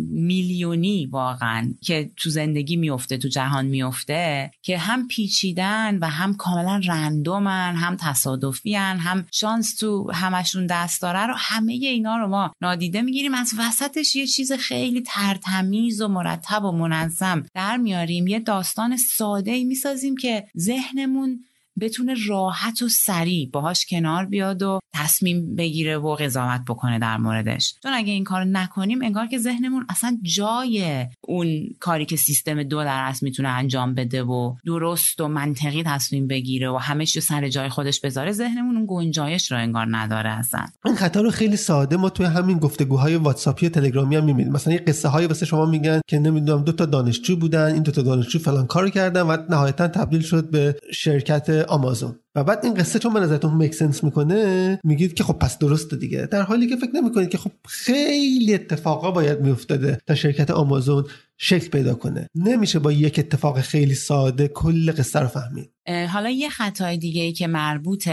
میلیونی واقعا که تو زندگی میفته تو جهان میفته که هم پیچیدن و هم کاملا رندومن هم تصادفیان هم شانس تو همشون دست داره رو همه اینا رو ما نادیده می‌گیریم. از وسطش یه چیز خیلی ترتمیز و مرتب و منظم در میاریم. یه داستان ساده ای می‌سازیم که ذهنمون بتونه راحت و سریع باهاش کنار بیاد و تصمیم بگیره و قضاوت بکنه در موردش. چون اگه این کار نکنیم انگار که ذهنمون اصلا جای اون کاری که سیستم دو درصد می‌تونه انجام بده و درست و منطقی تصمیم بگیره و همش رو سر جای خودش بذاره ذهنمون اون گنجایش رو انگار نداره اصلا. این خطا رو خیلی ساده ما توی همین گفتگوهای واتساپی و تلگرامی هم می‌بینیم. مثلا یه قصه های واسه شما میگن که نمی‌دونم دو تا دانشجو بودن این دو تا دانشجو فلان کار کردن و نهایتا تبدیل شد به شرکت آمازون. و بعد این قصه چون به نظرتون میک سنس می‌کنه میگید که خب پس درسته دیگه. در حالی که فکر نمی‌کنید که خب خیلی اتفاقا باید میافتاده تا شرکت آمازون شکل پیدا کنه. نمیشه با یک اتفاق خیلی ساده کل قصه رو فهمید. حالا یه خطای دیگه ای که مربوط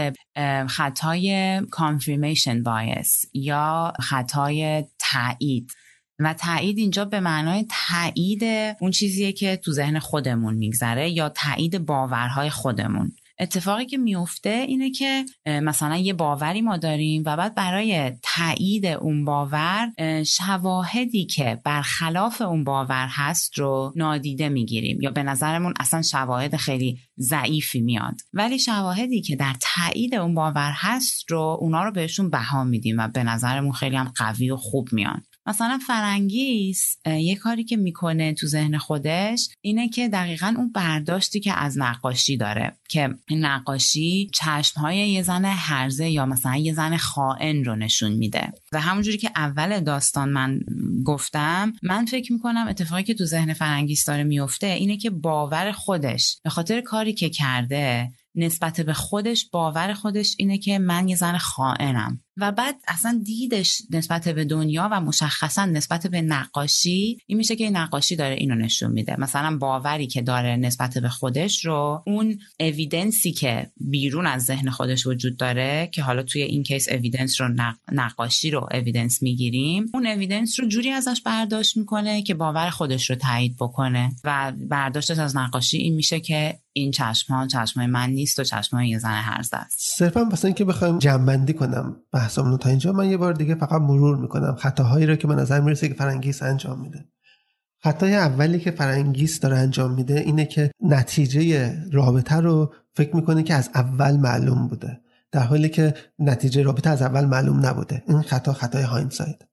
خطای confirmation bias یا خطای تایید. و تایید اینجا به معنای تایید اون چیزیه که تو ذهن خودمون میگذره یا تایید باورهای خودمون. اتفاقی که میفته اینه که مثلا یه باوری ما داریم و بعد برای تایید اون باور شواهدی که برخلاف اون باور هست رو نادیده می‌گیریم. یا به نظرمون اصلا شواهد خیلی ضعیفی میاد. ولی شواهدی که در تایید اون باور هست رو اونا رو بهشون بها میدیم و به نظرمون خیلی هم قوی و خوب میان مثلا فرنگیس یه کاری که می‌کنه تو ذهن خودش اینه که دقیقا اون برداشتی که از نقاشی داره که نقاشی چشمهای یه زن هرزه یا مثلا یه زن خائن رو نشون میده. و همونجوری که اول داستان من گفتم من فکر می‌کنم اتفاقی که تو ذهن فرنگیس داره میفته اینه که باور خودش به خاطر کاری که کرده نسبت به خودش باور خودش اینه که من یه زن خائنم. و بعد اصلا دیدش نسبت به دنیا و مشخصا نسبت به نقاشی این میشه که این نقاشی داره اینو نشون میده. مثلا باوری که داره نسبت به خودش رو اون اویدنسی که بیرون از ذهن خودش وجود داره که حالا توی این کیس اویدنس رو نقاشی رو evidence می‌گیریم اون evidence رو جوری ازش برداشت می‌کنه که باور خودش رو تایید بکنه. و برداشتش از نقاشی این میشه که این چشم ها چشم من نیست و چشم یه زن هرزه است. صرفا واسه اینکه بخوایم جمع‌بندی کنم بحثمون تا اینجا. من یه بار دیگه فقط مرور می‌کنم. خطاهایی رو که به نظر می‌رسه که فرنگیس انجام میده. خطای اولی که فرنگیس داره انجام میده اینه که نتیجه رابطه رو فکر می‌کنه که از اول معلوم بوده. در حالی که نتیجه رابطه از اول معلوم نبوده. این خطا خطای hindsight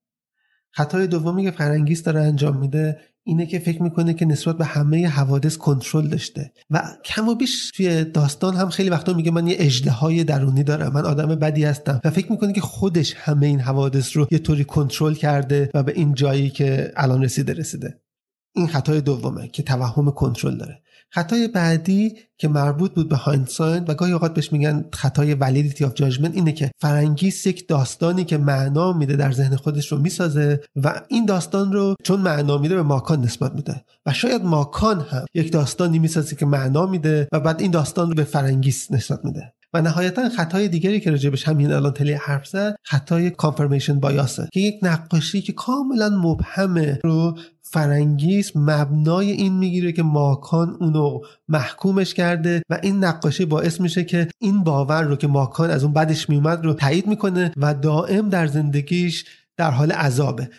خطای دومی که فرنگیس داره انجام میده اینه که فکر می‌کنه که نسبت به همه حوادث کنترل داشته. و کم و بیش توی داستان هم خیلی وقتا میگه من یه های درونی دارم من آدم بدی هستم. و فکر می‌کنه که خودش همه این حوادث رو یه طوری کنترل کرده و به این جایی که الان رسیده رسیده. این خطای دومه که توهم کنترل داره. خطای بعدی که مربوط بود به hindsight و گاهی اوقات بهش میگن خطای validity of judgment اینه که فرنگیس یک داستانی که معنا میده در ذهن خودش رو می‌سازه و این داستان رو چون معنا میده به ماکان نسبت میده. و شاید ماکان هم یک داستانی می‌سازه که معنا میده و بعد این داستان رو به فرنگیس نسبت میده. و نهایتا خطای دیگری که راجبش همین الان تلی حرف زد خطای confirmation bias ه که یک نقاشی که کاملا مبهمه رو فرنگیس مبنای این می‌گیره که ماکان اونو محکومش کرده و این نقاشی باعث میشه که این باور رو که ماکان از اون بدش میومد رو تایید می‌کنه و دائم در زندگیش در حال عذابه.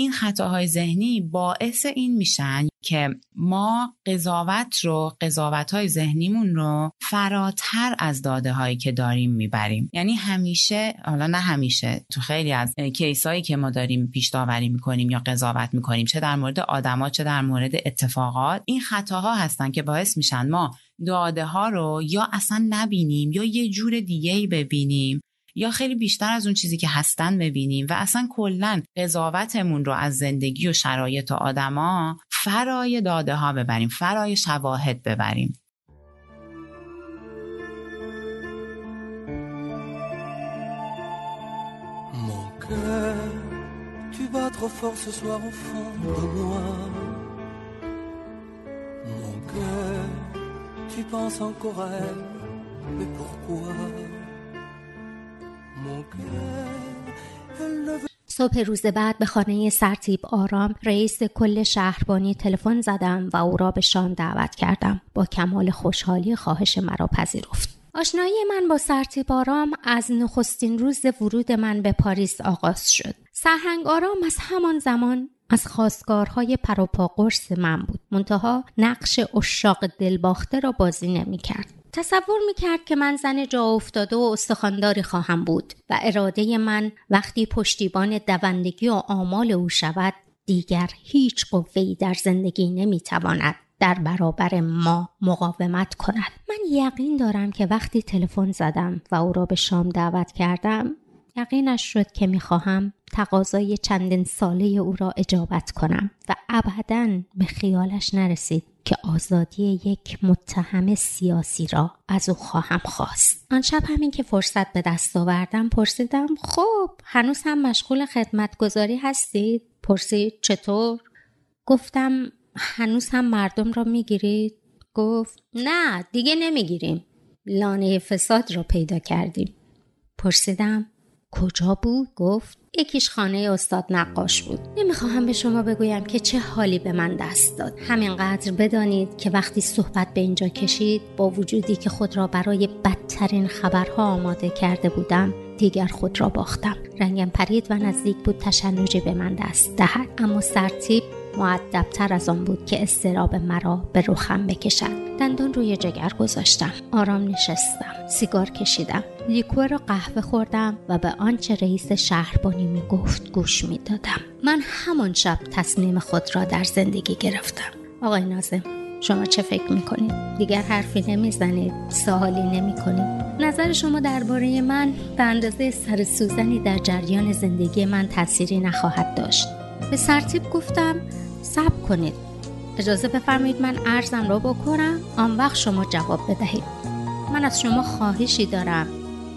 این خطاهای ذهنی باعث این میشن که ما قضاوت رو قضاوت های ذهنیمون رو فراتر از داده هایی که داریم می‌بریم. یعنی همیشه حالا نه همیشه تو خیلی از کیسایی که ما داریم پیش داوری می‌کنیم یا قضاوت می‌کنیم چه در مورد آدما چه در مورد اتفاقات این خطاها هستن که باعث میشن ما داده ها رو یا اصلا نبینیم یا یه جور دیگه ای ببینیم. یا خیلی بیشتر از اون چیزی که هستن ببینیم و اصلا کلا قضاوتمون رو از زندگی و شرایط و آدما فرای داده ها ببریم فرای شواهد ببریم tu bats trop fort ce soir au fond de moi. Mon cœur, tu penses encore à elle, mais pourquoi صبح روز بعد به خانه سرتیب آرام رئیس کل شهربانی تلفن زدم و او را به شام دعوت کردم. با کمال خوشحالی خواهش مرا پذیرفت. آشنایی من با سرتیب آرام از نخستین روز ورود من به پاریس آغاز شد. سرهنگ آرام از همان زمان از خواستگارهای پروپا قرص من بود. منتها نقش اشاق دلباخته را بازی نمی‌کرد. تصور می‌کرد که من زن جا افتاده و استخانداری خواهم بود و اراده من وقتی پشتیبان دوندگی و آمال او شود دیگر هیچ قوهی در زندگی نمی‌تواند در برابر ما مقاومت کند. من یقین دارم که وقتی تلفن زدم و او را به شام دعوت کردم یقینش شد که می‌خواهم تقاضای چندین ساله او را اجابت کنم و ابدا به خیالش نرسید. که آزادی یک متهم سیاسی را از او خواهم خواست. آن شب همین که فرصت به دست آوردم پرسیدم خب هنوز هم مشغول خدمتگذاری هستید؟ پرسید چطور؟ گفتم هنوز هم مردم را می‌گیرید؟ گفت نه دیگه نمی‌گیریم. لانه فساد را پیدا کردیم. پرسیدم کجا بود؟ گفت یکیش خانه استاد نقاش بود. نمی‌خواهم به شما بگویم که چه حالی به من دست داد. همینقدر بدانید که وقتی صحبت به اینجا کشید با وجودی که خود را برای بدترین خبرها آماده کرده بودم دیگر خود را باختم. رنگم پرید و نزدیک بود تشنجی به من دست دهد. اما سرتیب معدبتر از آن بود که استراب مرا به رخم بکشد. دندان روی جگر گذاشتم. آرام نشستم. سیگار کشیدم. لیکور قهوه خوردم و به آنچه رئیس شهربانی می گفت گوش می دادم. من همان شب تصمیم خود را در زندگی گرفتم. آقای نازم شما چه فکر می‌کنید؟ دیگر حرفی نمی‌زنید سوالی نمی کنید. نظر شما درباره من به اندازه سر سوزنی در جریان زندگی من تأثیری نخواهد داشت. به سرتیب گفتم صبر کنید. اجازه بفرمایید من ارزم را بکنم آن وقت شما جواب بدهید. من از شما خواهشی دارم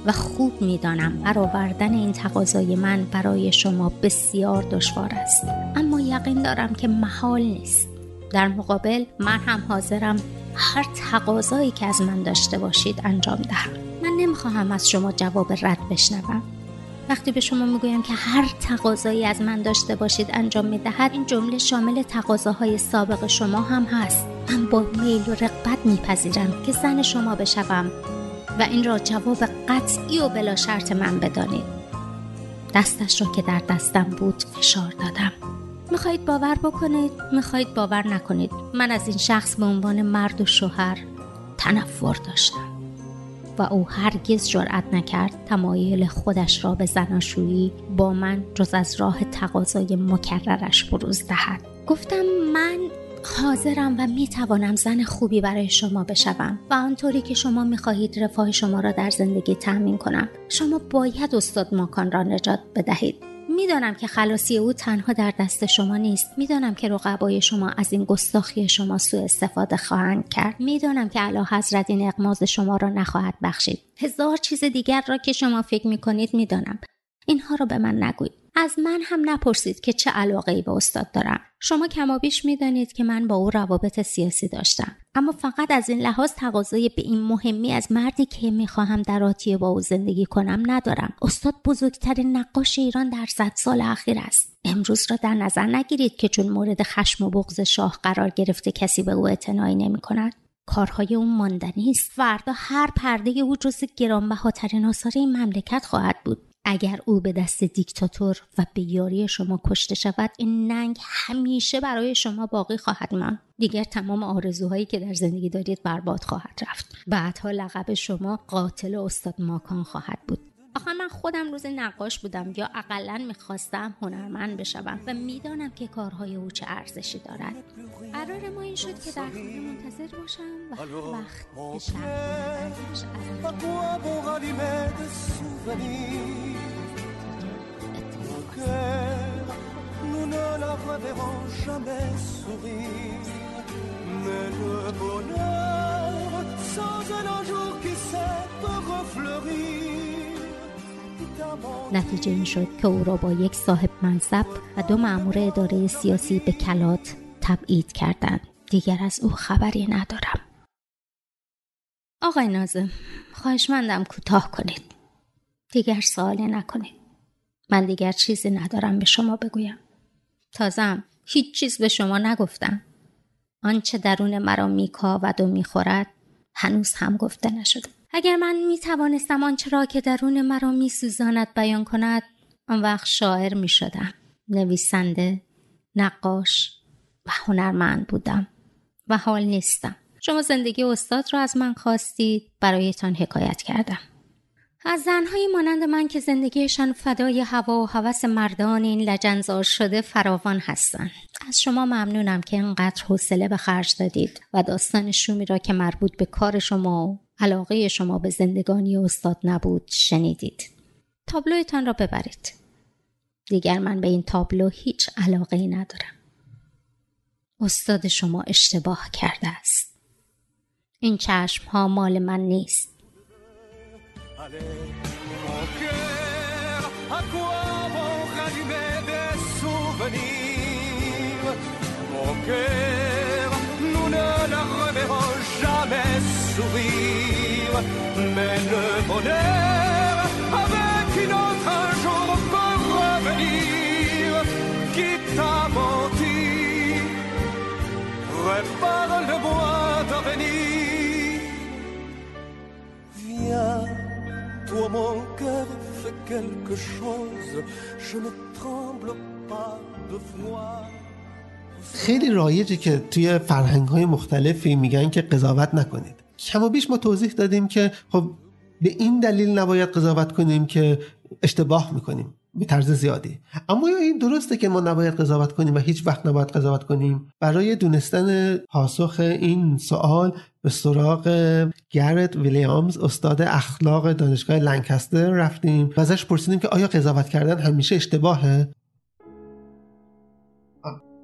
و خوب می‌دانم برآوردن این تقاضای من برای شما بسیار دشوار است. اما یقین دارم که محال نیست. در مقابل من هم حاضرم هر تقاضایی که از من داشته باشید انجام دهم. من نمی‌خواهم از شما جواب رد بشنوم. وقتی به شما می‌گویم که هر تقاضایی از من داشته باشید انجام می‌دهد این جمله شامل تقاضاهای سابق شما هم هست. من با میل و رقبت میپذیرم که زن شما بشوم و این را جواب قطعی و بلا شرط من بدانید. دستش را که در دستم بود فشار دادم. می‌خواهید باور بکنید؟ می‌خواهید باور نکنید. من از این شخص به عنوان مرد و شوهر تنفر داشتم. و او هرگز جرأت نکرد تمایل خودش را به زناشویی با من جز از راه تقاضای مکررش بروز دهد. گفتم من حاضرم و می توانم زن خوبی برای شما بشوم و آنطوری که شما می خواهید رفاه شما را در زندگی تأمین کنم. شما باید استاد ماکان را نجات بدهید. می‌دانم که خلاصی او تنها در دست شما نیست. می‌دانم که رقبای شما از این گستاخی شما سوء استفاده خواهند کرد. می‌دانم که اعلی حضرت این اقماز شما را نخواهد بخشید. هزار چیز دیگر را که شما فکر می‌کنید می‌دانم. اینها را به من نگویید. از من هم نپرسید که چه علاقه ای به استاد دارم. شما کمابیش می‌دانید که من با او روابط سیاسی داشتم. اما فقط از این لحاظ تقاضای به این مهمی از مردی که می‌خواهم در آتیه با او زندگی کنم ندارم. استاد بزرگترین نقاش ایران در صد سال اخیر است. امروز را در نظر نگیرید که چون مورد خشم و بغض شاه قرار گرفته کسی به او اعتنایی نمی کند کارهای اون ماندنی است. فردا هر پرده او جز گرانبهاترین آثار این مملکت خواهد بود. اگر او به دست دیکتاتور و به یاری شما کشته شود این ننگ همیشه برای شما باقی خواهد ماند. دیگر تمام آرزوهایی که در زندگی دارید برباد خواهد رفت. بعدها لقب شما قاتل استاد ماکان خواهد بود. آخه من خودم روز نقاش بودم یا اقلا می‌خواستم هنرمند بشوم و می‌دانم که کارهای او چه ارزشی دارد. قرار ما این شد که در خانه منتظر باشم و هر وقت که نتیجه این شد که او را با یک صاحب منصب و دو مأمور اداره سیاسی به کلات تبعید کردند. دیگر از او خبری ندارم. آقای نازم خواهشمندم کوتاه کنید. دیگر سوالی نکنید. من دیگر چیزی ندارم به شما بگویم. تازم هیچ چیز به شما نگفتم. آنچه درون مرا میکاود و می‌خورد هنوز هم گفته نشده. اگر من می توانستم آنچه را که درون مرا می سوزاند بیان کند آن وقت شاعر می شدم نویسنده نقاش و هنرمند بودم و حال نیستم. شما زندگی استاد را از من خواستید برایتان حکایت کردم. از زنهایی مانند من که زندگیشان فدای هوا و هوس مردان این لجنزار شده فراوان هستند. از شما ممنونم که اینقدر حوصله به خرج دادید و داستان شومی را که مربوط به کار شما و علاقه شما به زندگانی استاد نبود شنیدید. تابلویتان را ببرید. دیگر من به این تابلو هیچ علاقه ندارم. استاد شما اشتباه کرده است. این چشم ها مال من نیست. Sourire, mais le bonheur avec une autre un jour peut revenir. Qui t'a menti, répare le bois d'avenir. Viens, toi mon cœur fait quelque chose, je ne tremble pas de froid. خیلی رایجه که توی فرهنگ های مختلفی میگن که قضاوت نکنید کم و بیش ما توضیح دادیم که خب به این دلیل نباید قضاوت کنیم که اشتباه می‌کنیم به طرز زیادی. اما یا این درسته که ما نباید قضاوت کنیم و هیچ وقت نباید قضاوت کنیم؟ برای دونستن پاسخ این سوال به سراغ گرت ویلیامز استاد اخلاق دانشگاه لنکستر رفتیم. و ازش پرسیدیم که آیا قضاوت کردن همیشه اشتباهه؟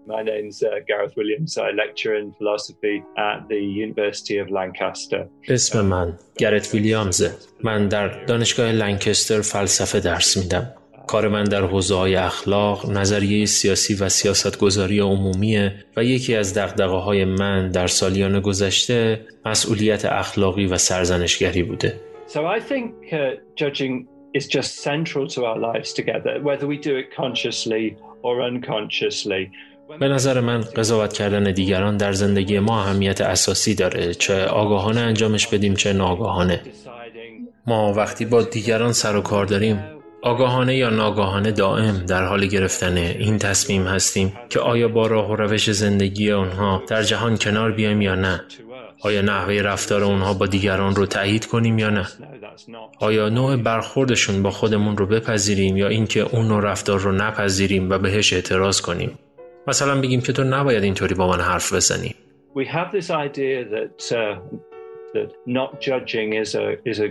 My name's uh, Gareth Williams. I lecture in philosophy at the University of Lancaster. اسم من گرت ویلیامزه. من در دانشگاه لنکستر فلسفه درس میدم. کار من در حوزه های اخلاق، نظریه سیاسی و سیاستگذاری عمومیه و یکی از دقدقه های من در سالیان گذشته مسئولیت اخلاقی و سرزنشگری بوده. So I think uh, judging is just central to our lives together, whether we do it consciously or unconsciously. به نظر من قضاوت کردن دیگران در زندگی ما اهمیت اساسی داره چه آگاهانه انجامش بدیم چه ناگاهانه ما وقتی با دیگران سر و کار داریم آگاهانه یا ناگاهانه دائم در حال گرفتن این تصمیم هستیم که آیا با راه و روش زندگی آنها در جهان کنار بیایم یا نه؟ آیا نحوه رفتار اونها با دیگران رو تایید کنیم یا نه؟ آیا نوع برخوردشون با خودمون رو بپذیریم یا اینکه اون نوع رفتار رو نپذیریم و بهش اعتراض کنیم؟ مثلا بگیم که تو نباید اینطوری با من حرف بزنی We have this idea that, uh, that not judging is a, is a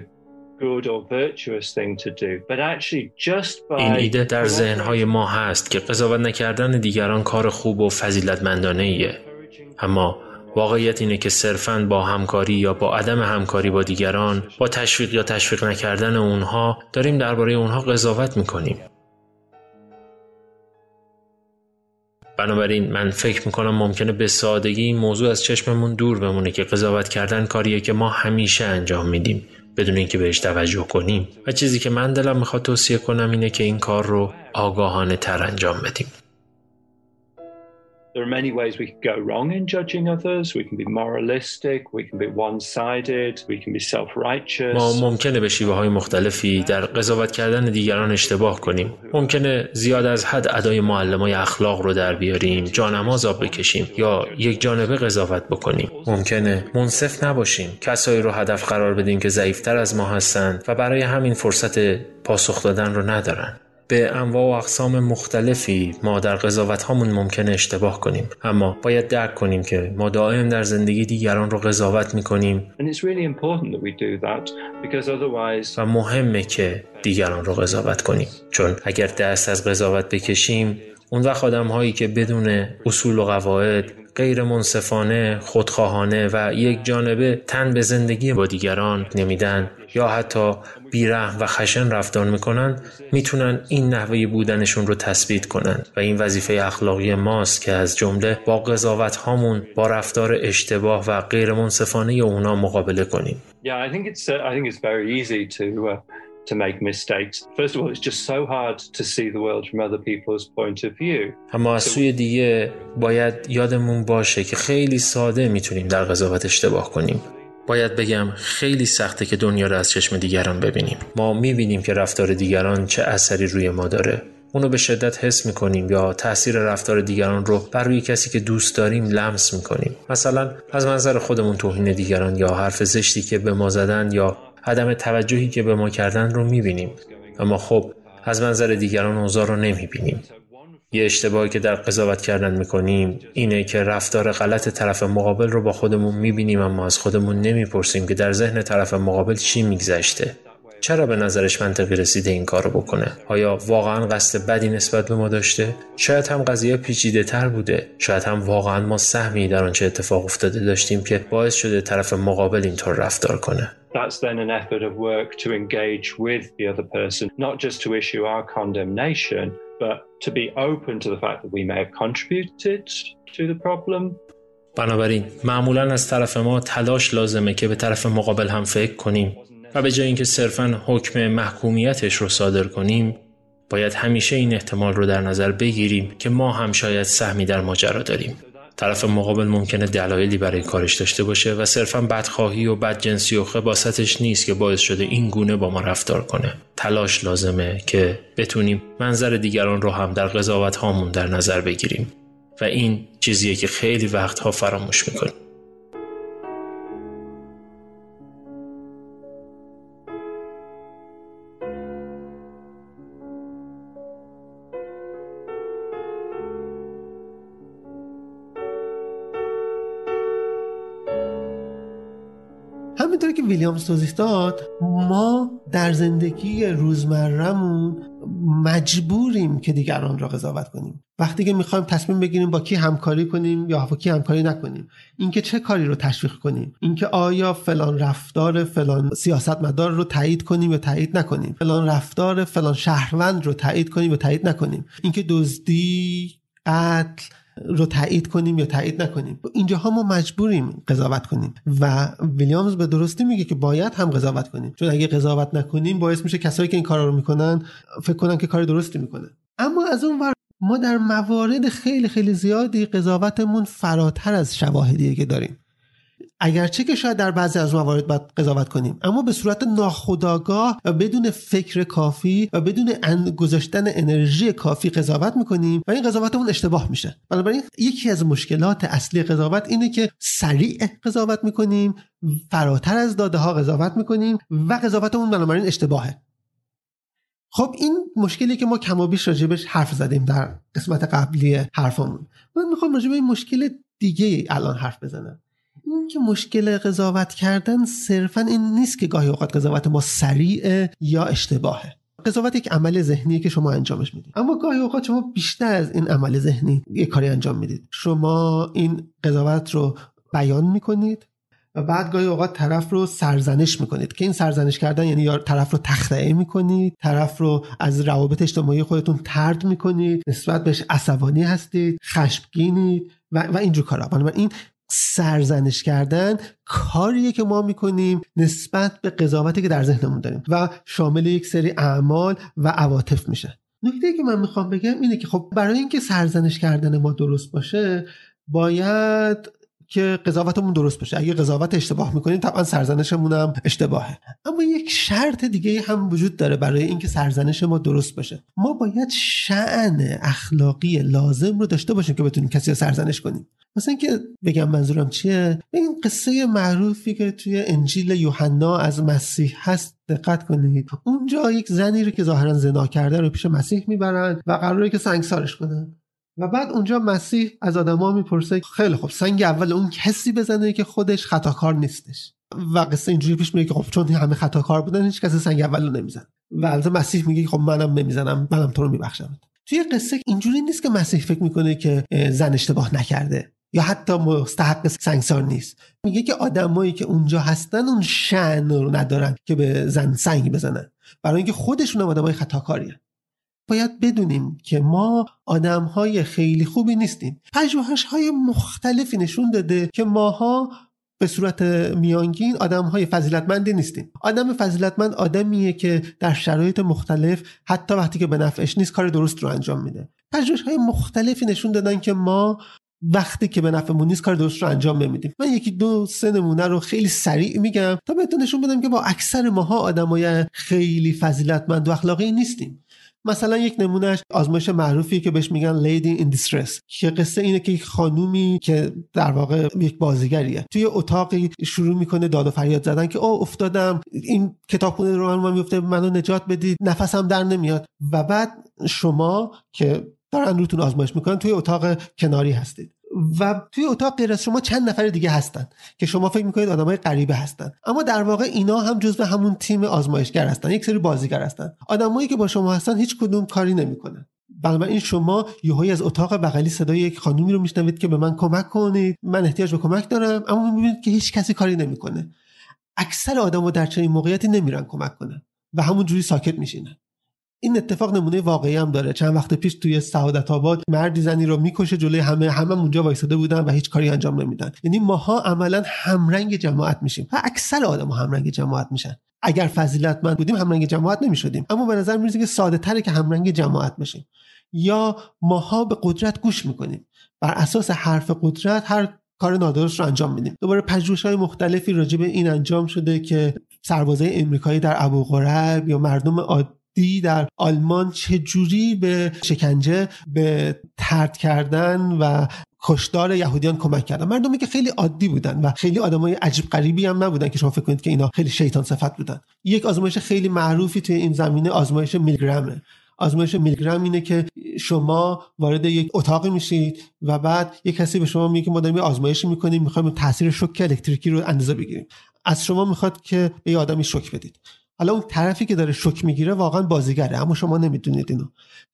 good or virtuous thing to do. But actually just by... این ایده در ذهنهای ما هست که قضاوت نکردن دیگران کار خوب و فضیلتمندانه ایه. اما واقعیت اینه که صرفاً با همکاری یا با عدم همکاری با دیگران با تشویق یا تشویق نکردن اونها داریم درباره اونها قضاوت می‌کنیم بنابراین من فکر می‌کنم ممکنه به سادگی این موضوع از چشممون دور بمونه که قضاوت کردن کاریه که ما همیشه انجام میدیم بدون اینکه بهش توجه کنیم. و چیزی که من دلم می‌خواد توصیه کنم اینه که این کار رو آگاهانه تر انجام بدیم. There are many ways we can go wrong in judging others. We can be moralistic, we can be one-sided, we can be self-righteous. ما ممکنه به شیوه های مختلفی در قضاوت کردن دیگران اشتباه کنیم. ممکنه زیاد از حد ادای معلمای اخلاق رو در بیاریم، جانماز آب بکشیم یا یک جانبه قضاوت بکنیم. ممکنه منصف نباشیم، کسایی رو هدف قرار بدیم که ضعیفتر از ما هستند و برای همین فرصت پاسخ دادن رو ندارن. به انواع و اقسام مختلفی ما در قضاوت هامون ممکنه اشتباه کنیم. اما باید درک کنیم که ما دائم در زندگی دیگران رو قضاوت می‌کنیم. و مهمه که دیگران رو قضاوت کنیم. چون اگر دست از قضاوت بکشیم اون وقت آدم هایی که بدون اصول و قواعد غیر منصفانه، خودخواهانه و یک جانبه تن به زندگی با دیگران نمیدن یا حتی بیرحم و خشن رفتار می‌کنن می‌تونن این نحوه بودنشون رو تثبیت کنن و این وظیفه اخلاقی ماست که از جمله با قضاوت هامون با رفتار اشتباه و غیر منصفانه اونا مقابله کنیم. to make mistakes. First of all, it's just so hard to see the world from other people's point of view. اما از سوی دیگه باید یادمون باشه که خیلی ساده می‌تونیم در قضاوت اشتباه کنیم. باید بگم خیلی سخته که دنیا رو از چشم دیگران ببینیم. ما می‌بینیم که رفتار دیگران چه اثری روی ما داره. اونو به شدت حس می‌کنیم یا تاثیر رفتار دیگران رو بر روی کسی که دوست داریم لمس می‌کنیم مثلا از منظر خودمون توهین دیگران یا حرف زشتی که به ما زدن یا عدم توجهی که به ما کردن رو می‌بینیم اما خب از منظر دیگران اوضاع رو نمی‌بینیم یه اشتباهی که در قضاوت کردن می‌کنیم اینه که رفتار غلط طرف مقابل رو با خودمون می‌بینیم اما از خودمون نمی‌پرسیم که در ذهن طرف مقابل چی میگذشته. چرا به نظرش منطقی رسیده این کارو بکنه؟ آیا واقعا قصد بدی نسبت به ما داشته؟ شاید هم قضیه پیچیده تر بوده. شاید هم واقعا ما سهمی در آنچه اتفاق افتاده داشتیم که باعث شده طرف مقابل اینطور رفتار کنه. That's then an effort of work to engage with the other person, not just to issue our condemnation, to be open to the fact that we may have contributed to the problem. بنابراین معمولا از طرف ما تلاش لازمه که به طرف مقابل هم فکر کنیم و به جای اینکه صرفا حکم محکومیتش رو صادر کنیم باید همیشه این احتمال رو در نظر بگیریم که ما هم شاید سهمی در ماجرا داریم طرف مقابل ممکنه دلایلی برای کارش داشته باشه و صرفا بدخواهی و بدجنسی و خباستش نیست که باعث شده این گونه با ما رفتار کنه. تلاش لازمه که بتونیم منظر دیگران رو هم در قضاوت هامون در نظر بگیریم. و این چیزیه که خیلی وقتها فراموش می‌کنیم. ویلیامز توضیح داد ما در زندگی روزمرهمون مجبوریم که دیگران را قضاوت کنیم. وقتی که می‌خوایم تصمیم بگیریم با کی همکاری کنیم یا با کی همکاری نکنیم. اینکه چه کاری رو تشویق کنیم. اینکه آیا فلان رفتار فلان سیاستمدار رو تایید کنیم یا تایید نکنیم. فلان رفتار فلان شهروند رو تایید کنیم یا تایید نکنیم. اینکه دزدی قتل رو تایید کنیم یا تایید نکنیم. اینجاها ما مجبوریم قضاوت کنیم. و ویلیامز به درستی میگه که باید هم قضاوت کنیم. چون اگه قضاوت نکنیم باعث میشه کسایی که این کارا رو می‌کنن فکر کنن که کار درستی می‌کنن اما از اون ور ما در موارد خیلی خیلی زیادی قضاوتمون فراتر از شواهدیه که داریم. اگرچه که شاید در بعضی از موارد باید قضاوت کنیم اما به صورت ناخودآگاه و بدون فکر کافی و بدون گذاشتن انرژی کافی قضاوت می‌کنیم و این قضاوتمون اشتباه میشه. بنابراین یکی از مشکلات اصلی قضاوت اینه که سریع قضاوت می‌کنیم فراتر از داده ها قضاوت می‌کنیم و قضاوتمون بنابراین اشتباهه. خب این مشکلی که ما کم و بیش راجبش حرف زدیم در قسمت قبلی حرفمون. من می‌خوام راجب این مشکل دیگه الان حرف بزنم. این که مشکل قضاوت کردن صرفا این نیست که گاهی اوقات قضاوت ما سریع یا اشتباهه. قضاوت یک عمل ذهنی که شما انجامش می‌دید. اما گاهی اوقات شما بیشتر از این عمل ذهنی یک کاری انجام می‌دید. شما این قضاوت رو بیان می‌کنید و بعد گاهی اوقات طرف رو سرزنش می‌کنید. که این سرزنش کردن یعنی یا طرف رو تخطئه می‌کنید طرف رو از روابط اجتماعی خودتون ترد می‌کنید نسبت بهش عصبانی هستید خشمگینید و, و اینجور کارا. این سرزنش کردن کاریه که ما می‌کنیم نسبت به قضاوتی که در ذهنمون داریم و شامل یک سری اعمال و عواطف میشه. نکته که من می‌خوام بگم اینه که خب برای اینکه سرزنش کردن ما درست باشه باید که قضاوتمون درست باشه. اگه قضاوت اشتباه می‌کنیم طبعا سرزنشمون هم اشتباهه. اما یک شرط دیگه هم وجود داره برای اینکه سرزنش ما درست باشه. ما باید شعن اخلاقی لازم رو داشته باشیم که بتونیم کسی رو سرزنش کنیم. مثلا اینکه بگم منظورم چیه؟ این قصه معروفی که توی انجیل یوحنا از مسیح هست دقت کنید. اونجا یک زنی رو که ظاهرا زنا کرده رو پیش مسیح می‌برن و قراره که سنگسارش کنن. و بعد اونجا مسیح از آدما می‌پرسه خیلی خب سنگ اول اون کسی بزنه که خودش خطاکار نیستش؟ و قصه اینجوری پیش میره که خب چون همه خطاکار بودن هیچ کسی سنگ اول رو نمیزن و البته مسیح میگه خب منم نمی‌زنم منم تو رو میبخشم. توی قصه اینجوری نیست که مسیح فکر می‌کنه که زن اشتباه نکرده یا حتی مستحق سنگسار نیست. میگه که آدمایی که اونجا هستن اون شن رو ندارن که به زن سنگ بزنن. برای اینکه خودشون هم آدمای خطاکاریه باید بدونیم که ما آدم های خیلی خوبی نیستیم. پژوهش های مختلفی نشون داده که ماها به صورت میانگین آدم های فضیلتمندی نیستیم. آدم فضیلتمند آدمیه که در شرایط مختلف حتی وقتی که به نفعش نیست کار درست رو انجام میده. پژوهش های مختلفی نشون دادن که ما وقتی که به نفعمون نیست کار درست رو انجام نمیدیم. من یکی دو سه نمونه رو خیلی سریع میگم تا بهتون نشون بدم که با اکثر ماها آدمای خیلی فضیلتمند و اخلاقی نیستیم. مثلا یک نمونهش آزمایش معروفی که بهش میگن لیدی این دیسترس که قصه اینه که یک خانومی که در واقع یک بازیگریه. توی اتاقی شروع می‌کنه داد و فریاد زدن که او افتادم. این کتابخونه رو من میفته منو نجات بدید. نفسم در نمیاد. و بعد شما که دارن روتون آزمایش می‌کنن توی اتاق کناری هستید. و توی اتاق غیر از شما چند نفر دیگه هستن که شما فکر می‌کنید آدمای غریبه هستن. اما در واقع اینا هم جزو همون تیم آزمایشگر هستن یک سری بازیگر هستن. آدمایی که با شما هستن هیچ کدوم کاری نمی‌کنن. بنابراین شما یهویی از اتاق بغلی صدای یک خانومی رو میشنوید که به من کمک کنید. من احتیاج به کمک دارم اما می‌بینید که هیچ کسی کاری نمی‌کنه. اکثر آدما در چنین موقعیتی نمیرن کمک کنن و همون جوری ساکت میشینن. این اتفاق نمونه واقعی هم داره. چند وقت پیش توی سعادت آباد مردی زنی رو می‌کشه جلوی همه همه اونجا وایساده بودن و هیچ کاری انجام نمیدن. یعنی ماها عملا همرنگ جماعت میشیم. و اکثر آدم همرنگ جماعت میشن. اگر فضیلتمند بودیم همرنگ جماعت نمی‌شدیم. اما به نظر می‌رسه که ساده تره که همرنگ جماعت بشیم. یا ماها به قدرت گوش می‌کنیم. بر اساس حرف قدرت هر کار نادرست رو انجام میدیم. دوباره پژوهش های مختلفی راجع به این انجام شده که سربازای امریکایی در ابو غرب یا مردم در آلمان چجوری به شکنجه به ترد کردن و کشدار یهودیان کمک کردن. مردمی که خیلی عادی بودن و خیلی آدمای عجیب غریبی هم نبودن که شما فکر کنید که اینا خیلی شیطان صفت بودن. یک آزمایش خیلی معروفی توی این زمینه آزمایش میلگرامه. آزمایش میلگرام اینه که شما وارد یک اتاقی میشید و بعد یک کسی به شما میگه که ما داریم آزمایشی می‌کنیم می‌خوایم تاثیر شوک الکتریکی رو اندازه بگیریم. از شما می‌خواد که به یه آدمی شوک بدید. حالا اون طرفی که داره شوک می‌گیره واقعا بازیگره اما شما نمی‌دونید اینو.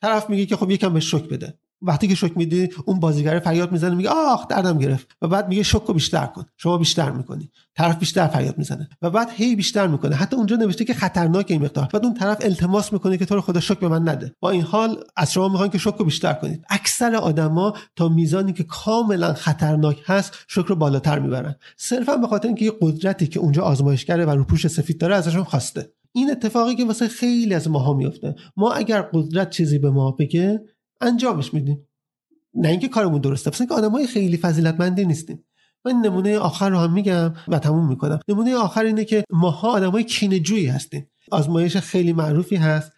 طرف میگه که خب یکم به شوک بده. وقتی که شوک میدی اون بازیگر فریاد می‌زنه میگه آخ دردم گرفت. و بعد میگه شوک رو بیشتر کن. شما بیشتر می‌کنی. طرف بیشتر فریاد می‌زنه. و بعد هی بیشتر می‌کنه. حتی اونجا نوشته که خطرناک این مقدار. بعد اون طرف التماس می‌کنه که تو رو خدا شوک به من نده. با این حال از شما می‌خوان که شوک بیشتر کنید. اکثر آدما تا میزانی که کاملا خطرناک هست شوک رو بالاتر می‌برن. صرفا به خاطر اینکه قدرتی که اونجا آزمایشگره و روپوش سفید داره ازشون خواسته. این اتفاقی که واسه خیلی از ماها میفته ما اگر قدرت چیزی به ما بگه انجامش میدیم. نه اینکه کارمون درسته پس اینکه آدمای خیلی فضیلتمندی نیستیم. من نمونه آخر رو هم میگم و تموم می‌کنم. نمونه آخر اینه که ماها آدمای کینه‌جویی هستیم. آزمایش خیلی معروفی هست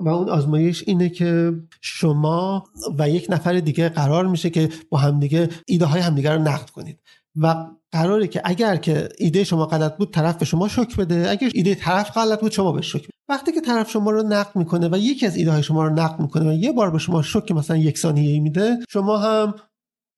و اون آزمایش اینه که شما و یک نفر دیگه قرار میشه که با همدیگه ایده های همدیگه رو نقد کنید. و قراره که اگر که ایده شما غلط بود طرف به شما شک بده. اگر ایده طرف غلط بود شما به شک وقتی که طرف شما رو نقد می‌کنه و یکی از ایده های شما رو نقد می‌کنه و یه بار به شما شک مثلا یک ثانیه میده شما هم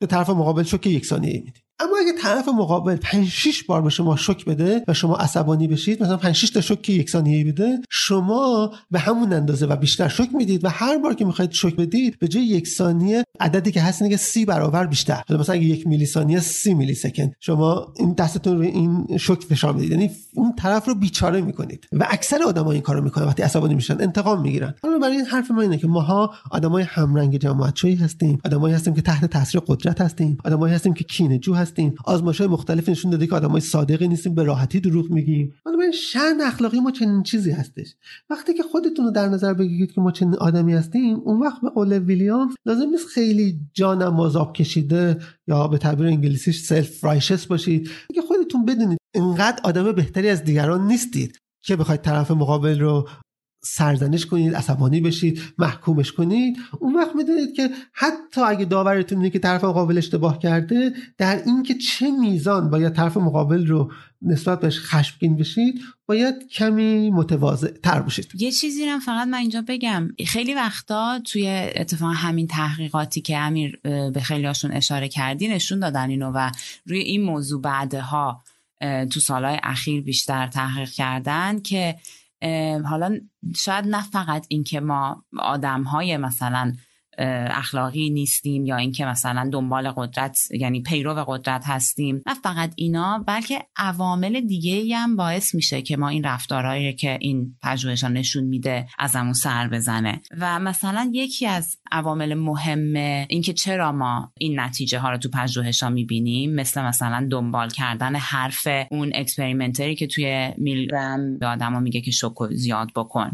به طرف مقابل شک یک ثانیه می‌دید اما اگه طرف مقابل 5 6 بار به شما شک بده و شما عصبانی بشید مثلا 5 6 تا شک یک ثانیه بده شما به همون اندازه و بیشتر شک می‌دید و هر بار که می‌خواید شک بدید به جای یک ثانیه عددی که هست اینه که 30 برابر بیشتر. مثلا اگه یک میلی ثانیه 30 میلی سکند. شما این دستتون رو این شک فشار می‌دید. یعنی اون طرف رو بیچاره می‌کنید. و اکثر آدما این کارو می‌کنن وقتی عصبانی میشن انتقام می‌گیرن. حالا برای این حرف ما اینه که ماها آدمای همرنگ جماعت هستیم. آدمایی هستیم که تحت تاثیر قدرت هستیم. آدمایی هستیم که کینه جو هستیم. آزمایش های مختلف نشون داده که آدمای صادقی نیستیم به راحتی دروغ میگیم. من شأن اخلاقی ما چنین چیزی هستش. وقتی که خودتون رو در نظر بگیرید که ما چنین آدمی هستیم اون وقت به قول ویلیام لازم نیست خیلی جانم مذاب کشیده یا به تعبیر انگلیسیش سلف رایشس باشید. که خودتون بدونید انقدر آدم بهتری از دیگران نیستید که بخواید طرف مقابل رو سرزنش کنید عصبانی بشید محکومش کنید. اون وقت می‌دونید که حتی اگه داورتون اینه که طرف مقابل اشتباه کرده در اینکه چه میزان باید طرف مقابل رو نسبت بهش خشمگین بشید باید کمی متواضع تر باشید. یه چیزی رو فقط من اینجا بگم. خیلی وقتا توی اتفاق همین تحقیقاتی که امیر به خیلی هاشون اشاره کردی نشون دادن اینو و روی این موضوع بعدها تو سالهای اخیر بیشتر تحقیق کردن که حالا شاید نه فقط اینکه ما آدم های مثلا اخلاقی نیستیم یا اینکه مثلا دنبال قدرت یعنی پیرو قدرت هستیم. نه فقط اینا بلکه عوامل دیگه هم باعث میشه که ما این رفتارهایی که این پژوهشا نشون میده ازمون سر بزنه. و مثلا یکی از عوامل مهمه اینکه چرا ما این نتیجه ها رو تو پژوهشا می‌بینیم مثل مثلا دنبال کردن حرف اون experimenter ی که توی میلگرام به آدما میگه که شوکو زیاد بکن.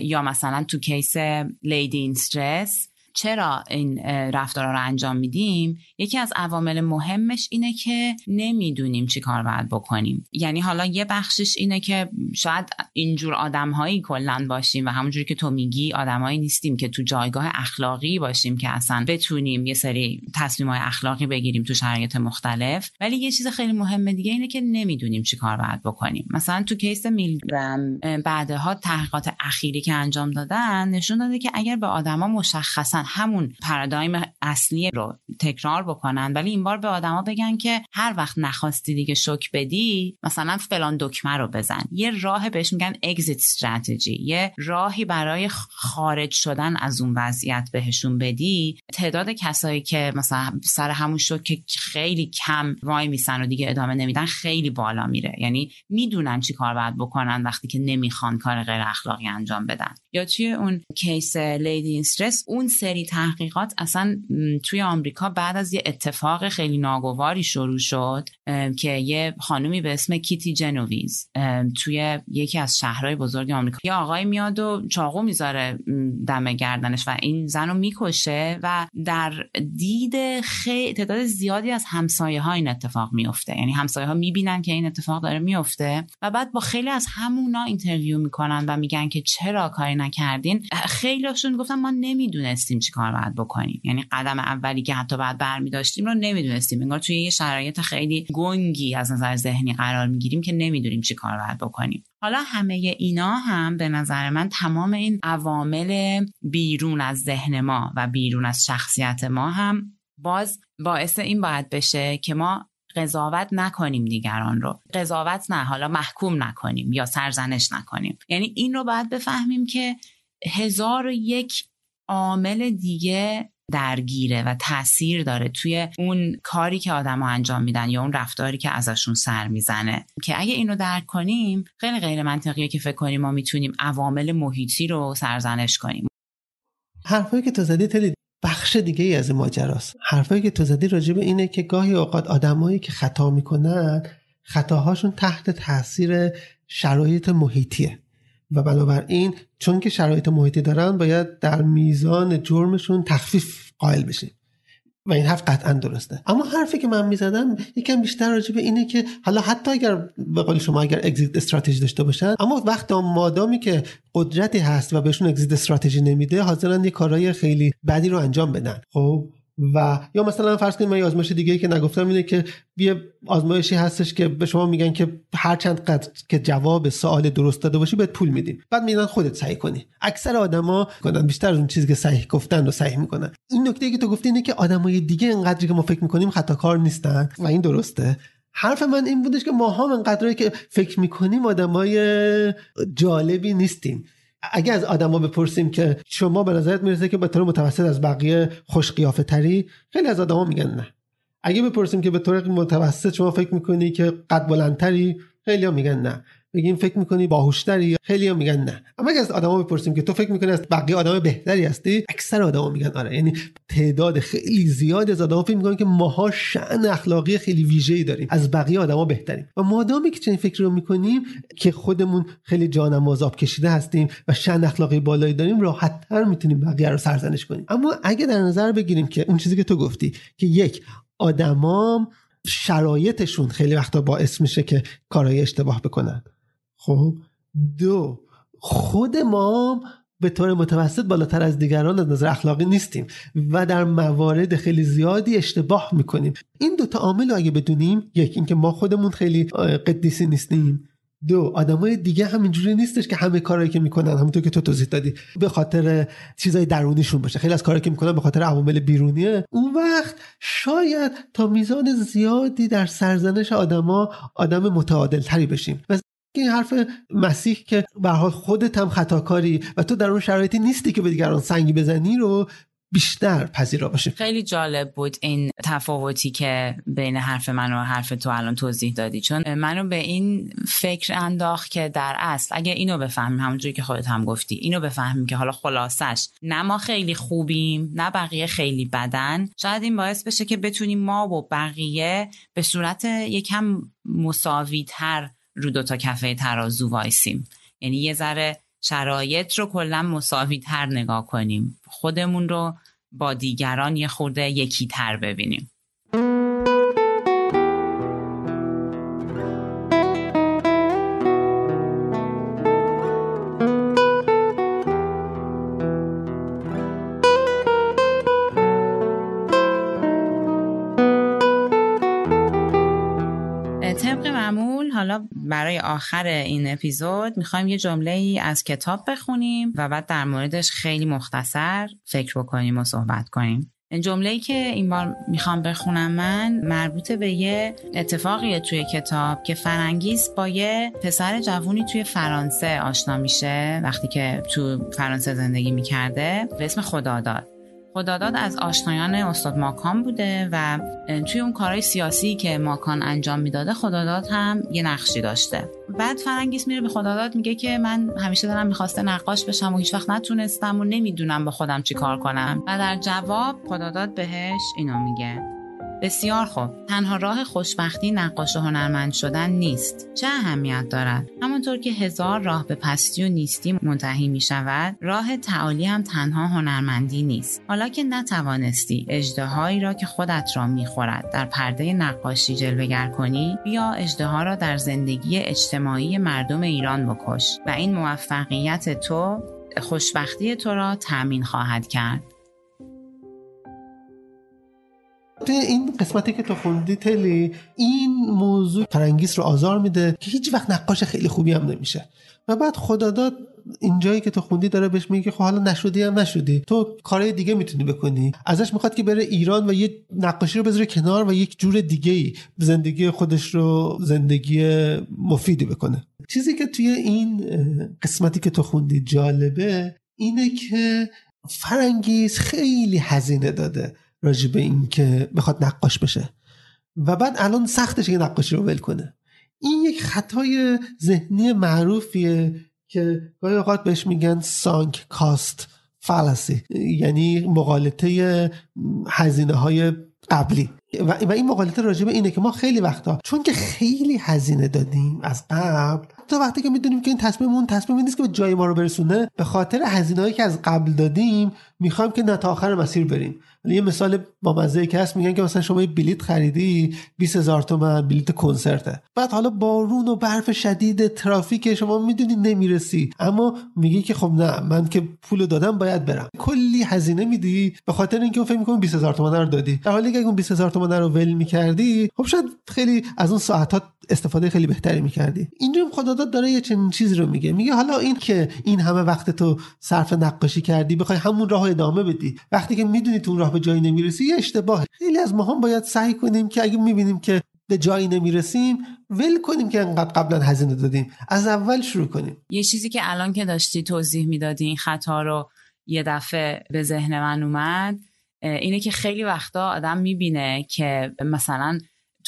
یا مثلا تو case lady in distress چرا این رفتارا رو انجام میدیم؟ یکی از عوامل مهمش اینه که نمی‌دونیم چی کار باید بکنیم. یعنی حالا یه بخشش اینه که شاید اینجور آدمهایی کلا باشیم و همونجوری که تو میگی آدمهایی نیستیم که تو جایگاه اخلاقی باشیم که اصلا بتونیم یه سری تصمیم های اخلاقی بگیریم تو شرایط مختلف. ولی یه چیز خیلی مهم دیگه اینه که نمی‌دونیم چی کار باید بکنیم. مثلا تو case میلگرام بعدها تحقیقات اخیری که انجام دادن نشون داده که اگر به آدما مشخصا همون پارادایم اصلی رو تکرار بکنن. ولی این بار به آدما بگن که هر وقت نخواستی دیگه شوک بدی مثلا فلان دکمه رو بزن. یه راه بهش میگن اگزیت استراتژی یه راهی برای خارج شدن از اون وضعیت بهشون بدی. تعداد کسایی که مثلا سر همون شوک خیلی کم وای میسن و دیگه ادامه نمیدن خیلی بالا میره. یعنی می‌دونن چی کار باید بکنن وقتی که نمی‌خوان کار غیر اخلاقی انجام بدن. یا توی اون کیس لیدی استرس اون سری تحقیقات اصلا توی آمریکا بعد از یه اتفاق خیلی ناگواری شروع شد که یه خانومی به اسم کیتی جنوویز توی یکی از شهرهای بزرگ آمریکا. یه آقای میاد و چاقو می‌ذاره دم گردنش و این زن رو می‌کشه و در دید خیلی تعداد زیادی از همسایه ها این اتفاق میفته یعنی همسایه ها می‌بینن که این اتفاق داره میفته و بعد با خیلی از همونا interview می‌کنن و میگن که چرا کاری نکردین. خیلیشون گفتن ما نمی‌دونستیم چی کار باید بکنیم. یعنی قدم اولی که حتی بعد برمی داشتیم رو نمی‌دونستیم. انگار توی یه شرایط خیلی گنگی از نظر ذهنی قرار می‌گیریم که نمی‌دونیم چی کار باید بکنیم. حالا همه اینا هم به نظر من تمام این عوامل بیرون از ذهن ما و بیرون از شخصیت ما هم باز باعث این باید بشه که ما قضاوت نکنیم دیگران رو. قضاوت نه حالا محکوم نکنیم یا سرزنش نکنیم. یعنی این رو باید بفهمیم که هزار و یک عامل دیگه درگیره و تاثیر داره توی اون کاری که آدما انجام میدن یا اون رفتاری که ازشون سر می‌زنه. که اگه اینو درک کنیم خیلی غیر منطقیه که فکر کنیم ما می‌تونیم عوامل محیطی رو سرزنش کنیم. حرفایی که تو زدی تلی بخش دیگه ای از ماجراست. حرفایی که تو زدی راجب اینه که گاهی اوقات آدمایی که خطا می‌کنن خطاهاشون تحت تاثیر شرایط محیطیه. و بنابراین چون که شرایط محیطی دارن باید در میزان جرمشون تخفیف قائل بشیم. و این حرف قطعا درسته. اما حرفی که من می‌زدم یکم بیشتر راجع به اینه که حالا حتی اگر به قول شما اگر اگزیت استراتژی داشته باشن اما وقت مادامی که قدرتی هست و بهشون اگزیت استراتژی نمیده حاضرن یه کارهای خیلی بدی رو انجام بدن. خب؟ و یا مثلا فرض کنید من یه آزمایش دیگه که نگفتم اینه که یه آزمایشی هستش که به شما میگن که هر چند قدر که جواب سوال درست داده باشی بهت پول میدیم. بعد میگن خودت صحیح کنی. اکثر آدما کنن بیشتر از اون چیزی که صحیح گفتن رو صحیح می‌کنن. این نکته که تو گفتی اینه که آدمای دیگه انقدری که ما فکر می‌کنیم خطا کار نیستن و این درسته. حرف من این بودش که ما هم انقدری که فکر می‌کنیم آدمای جالبی نیستیم. اگه از آدما بپرسیم که شما به نظرت می‌رسه که به طور متوسط از بقیه خوش قیافه تری خیلی از آدما میگن نه. اگه بپرسیم که به طور متوسط شما فکر می‌کنی که قد بلندتری؟ خیلی ها میگن نه. بگیم فکر می‌کنی باهوشتری خیلی میگن نه. اما اگه از آدما بپرسیم که تو فکر می‌کنی از بقیه آدم بهتری هستی اکثر آدما میگن آره. یعنی تعداد خیلی زیادی از آدما فکر می‌کنن که ماها شأن اخلاقی خیلی ویژه‌ای داریم. از بقیه آدما بهتریم. و مادامی که چنین فکری رو می‌کنیم که خودمون خیلی جانم کشیده هستیم و شأن اخلاقی بالایی داریم راحتتر می‌تونیم بقیه رو سرزنش کنیم. اما اگه در نظر بگیریم که اون چیزی که تو گفتی که یک آدمام شرایطشون خیلی وقتا باعث میشه که کارهای اشتباه بکنن. خب دو خود ما به طور متوسط بالاتر از دیگران از نظر اخلاقی نیستیم و در موارد خیلی زیادی اشتباه می‌کنیم. این دوتا عامل رو اگه بدونیم یک اینکه ما خودمون خیلی قدیسی نیستیم. دو آدمای دیگه همینجوری نیستش که همه کارهایی که می‌کنن همونطور که تو توضیح دادی به خاطر چیزای درونیشون باشه. خیلی از کارهایی که می‌کنن به خاطر عوامل بیرونیه. اون وقت شاید تا میزان زیادی در سرزنش آدما آدم متعادل تری بشیم این حرف مسیح که به خودت هم خطاکاری و تو در اون شرایطی نیستی که به دیگران سنگی بزنی رو بیشتر پذیرا باشه خیلی جالب بود این تفاوتی که بین حرف من و حرف تو الان توضیح دادی. چون منو به این فکر انداخت که در اصل اگه اینو بفهمیم همونجوری که خودت هم گفتی اینو بفهمیم که حالا خلاصش نه ما خیلی خوبیم نه بقیه خیلی بدن. شاید این باعث بشه که بتونیم ما و بقیه به صورت یکم مساوی تر رو دوتا کفه ترازو وایسیم. یعنی یه ذره شرایط رو کلا مساوی تر نگاه کنیم. خودمون رو با دیگران یه خورده یکی تر ببینیم. برای آخر این اپیزود می‌خوایم یه جمله ای از کتاب بخونیم و بعد در موردش خیلی مختصر فکر بکنیم و صحبت کنیم. جمله ای که این بار می‌خوام بخونم من مربوط به یه اتفاقیه توی کتاب که فرانگیز با یه پسر جوونی توی فرانسه آشنا میشه وقتی که تو فرانسه زندگی می‌کرده به اسم خداداد. خداداد از آشنایان استاد ماکان بوده و توی اون کارهای سیاسی که ماکان انجام می‌داده خداداد هم یه نقشی داشته. بعد فرنگیس میره به خداداد میگه که من همیشه دارم می‌خواسته نقاش بشم و هیچ وقت نتونستم و نمی‌دونم با خودم چی کار کنم. و در جواب خداداد بهش اینو میگه. بسیار خوب. تنها راه خوشبختی نقاش و هنرمند شدن نیست. چه اهمیت دارد؟ همانطور که هزار راه به پستی و نیستی منتهی می شود راه تعالی هم تنها هنرمندی نیست. حالا که نتوانستی اجدهایی را که خودت را می‌خورد در پرده نقاشی جلوگر کنی بیا اجدها را در زندگی اجتماعی مردم ایران بکش و این موفقیت تو خوشبختی تو را تأمین خواهد کرد. توی این قسمتی که تو خوندی تلی این موضوع فرنگیس رو آزار میده که هیچ وقت نقاش خیلی خوبی هم نمیشه. و بعد خداداد اینجایی که تو خوندی داره بهش میگه خب حالا نشدی هم نشدی. تو کارهای دیگه می‌تونی بکنی. ازش می‌خواد که بره ایران و یه نقاشی رو بذاره کنار و یک جور دیگه ای زندگی خودش رو زندگی مفیدی بکنه. چیزی که توی این قسمتی که تو خوندی جالبه اینه که فرنگیز خیلی هزینه داده. راجع به این که بخواد نقاش بشه. و بعد الان سختش یه نقاشی رو ول کنه. این یک خطای ذهنی معروفیه که گاهی اوقات بهش میگن سانک کاست فالسی یعنی مقالطه هزینه های قبلی. و این مقالطه راجع به اینه که ما خیلی وقتا چون که خیلی هزینه دادیم از قبل تا وقتی که می‌دونیم که این تصمیم اون تصمیم نیست که به جای ما رو برسونه به خاطر هزینه‌ای که از قبل دادیم می‌خوایم که نه تا آخر مسیر بریم. یه مثال با مزه که هست میگن که مثلا شما یه بلیت خریدی 20 هزار تومن بلیت کنسرته. بعد حالا بارون و برف شدید ترافیک شما می‌دونی نمی‌رسی. اما میگی که خب نه من که پول دادم باید برم. کلی هزینه میدی به خاطر اینکه فکر می‌کنی 20 هزار تومن رو دادی. در حالی که اون 20 هزار تومن رو ول می‌کردی خب شاید خیلی از اون ساعتات استفاده خیلی بهتری می‌کردی. اینجا خداداد داره یه چنین چیزی رو میگه. میگه حالا این که این همه وقت تو صرف نقاشی کردی بخوای همون راه ادامه بدی. وقتی که می‌دونی تو راه به جایی نمی‌رسی یه اشتباه خیلی از ما هم باید سعی کنیم که اگه می‌بینیم که به جایی نمی‌رسیم ول کنیم که انقدر قبلا هزینه دادیم. از اول شروع کنیم. یه چیزی که الان که داشتی توضیح می‌دادی این خطا رو یه دفعه به ذهن من اومد اینه که خیلی وقتا آدم می‌بینه که مثلا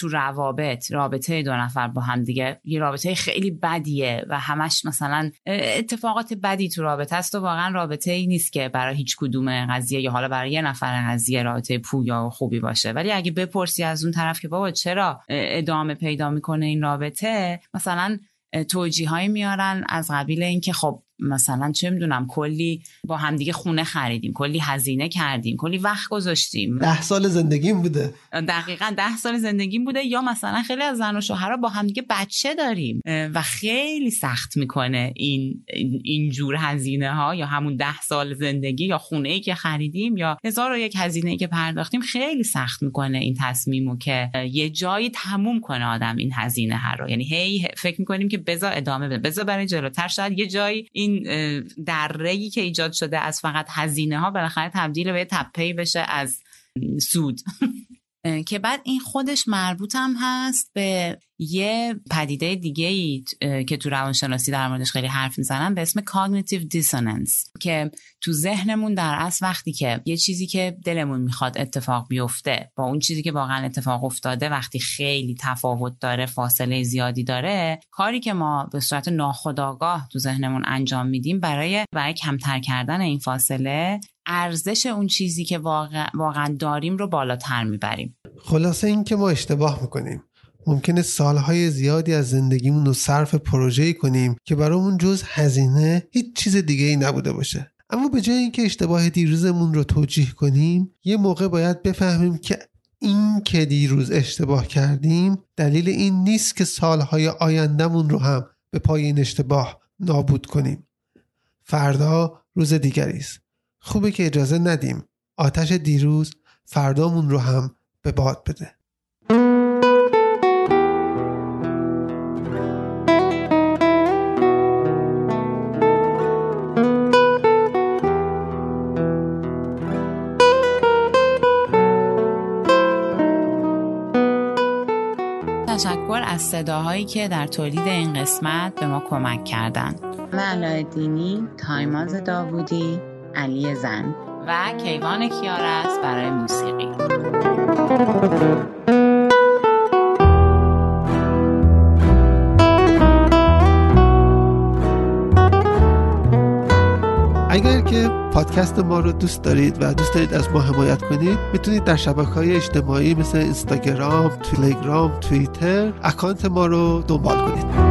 تو روابط رابطه دو نفر با هم دیگه. یه رابطه خیلی بدیه و همش مثلا اتفاقات بدی تو رابطه است و واقعا رابطه ای نیست که برای هیچ کدوم قضیه یا حالا برای یه نفر قضیه رابطه پویا و خوبی باشه. ولی اگه بپرسی از اون طرف که بابا چرا ادامه پیدا می‌کنه این رابطه مثلا توجیه میارن از قبیل اینکه خب مثلا چه می‌دونم کلی با همدیگه خونه خریدیم کلی هزینه کردیم کلی وقت گذاشتیم. ده سال زندگیم بوده. دقیقا ده سال زندگیم بوده یا مثلا خیلی از زن و شوهرها با همدیگه بچه داریم و خیلی سخت می‌کنه این اینجور هزینه ها یا همون ده سال زندگی یا خونه ای که خریدیم یا هزار و یک هزینه ای که پرداختیم خیلی سخت می‌کنه این تصمیمو که یه جایی تموم کنه آدم این هزینه ها رو. یعنی هی فکر می‌کنیم که بذار ادامه بده بذار برای جلوتر شاید یه جایی این این درهی که ایجاد شده از فقط هزینه ها بالاخره تبدیل به تپهی بشه از سود. که بعد این خودش مربوط هم هست به یه پدیده دیگه ای که تو روانشناسی در موردش خیلی حرف می‌زنن به اسم cognitive dissonance که تو ذهنمون در اصل وقتی که یه چیزی که دلمون می‌خواد اتفاق بیفته با اون چیزی که واقعا اتفاق افتاده وقتی خیلی تفاوت داره فاصله زیادی داره کاری که ما به صورت ناخودآگاه تو ذهنمون انجام میدیم برای برای کمتر کردن این فاصله ارزش اون چیزی که واقع... واقعا داریم رو بالاتر می‌بریم. خلاصه این که ما اشتباه می‌کنیم. ممکنه سالهای زیادی از زندگیمون رو صرف پروژه‌ای کنیم که برامون جز هزینه هیچ چیز دیگه ای نبوده باشه. اما به جای اینکه اشتباه دیروزمون رو توجیه کنیم یه موقع باید بفهمیم که این که دیروز اشتباه کردیم دلیل این نیست که سالهای آیندهمون رو هم به پای این اشتباه نابود کنیم. فردا روز دیگری است خوبه که اجازه ندیم. آتش دیروز فردامون رو هم به باد بده. صداهایی که در تولید این قسمت به ما کمک کردند. من دینی، تایماز داوودی، علی زن و کیوان کیارس برای موسیقی که پادکست ما رو دوست دارید و دوست دارید از ما حمایت کنید می‌تونید در شبکه های اجتماعی مثل اینستاگرام، تلگرام، توییتر اکانت ما رو دنبال کنید.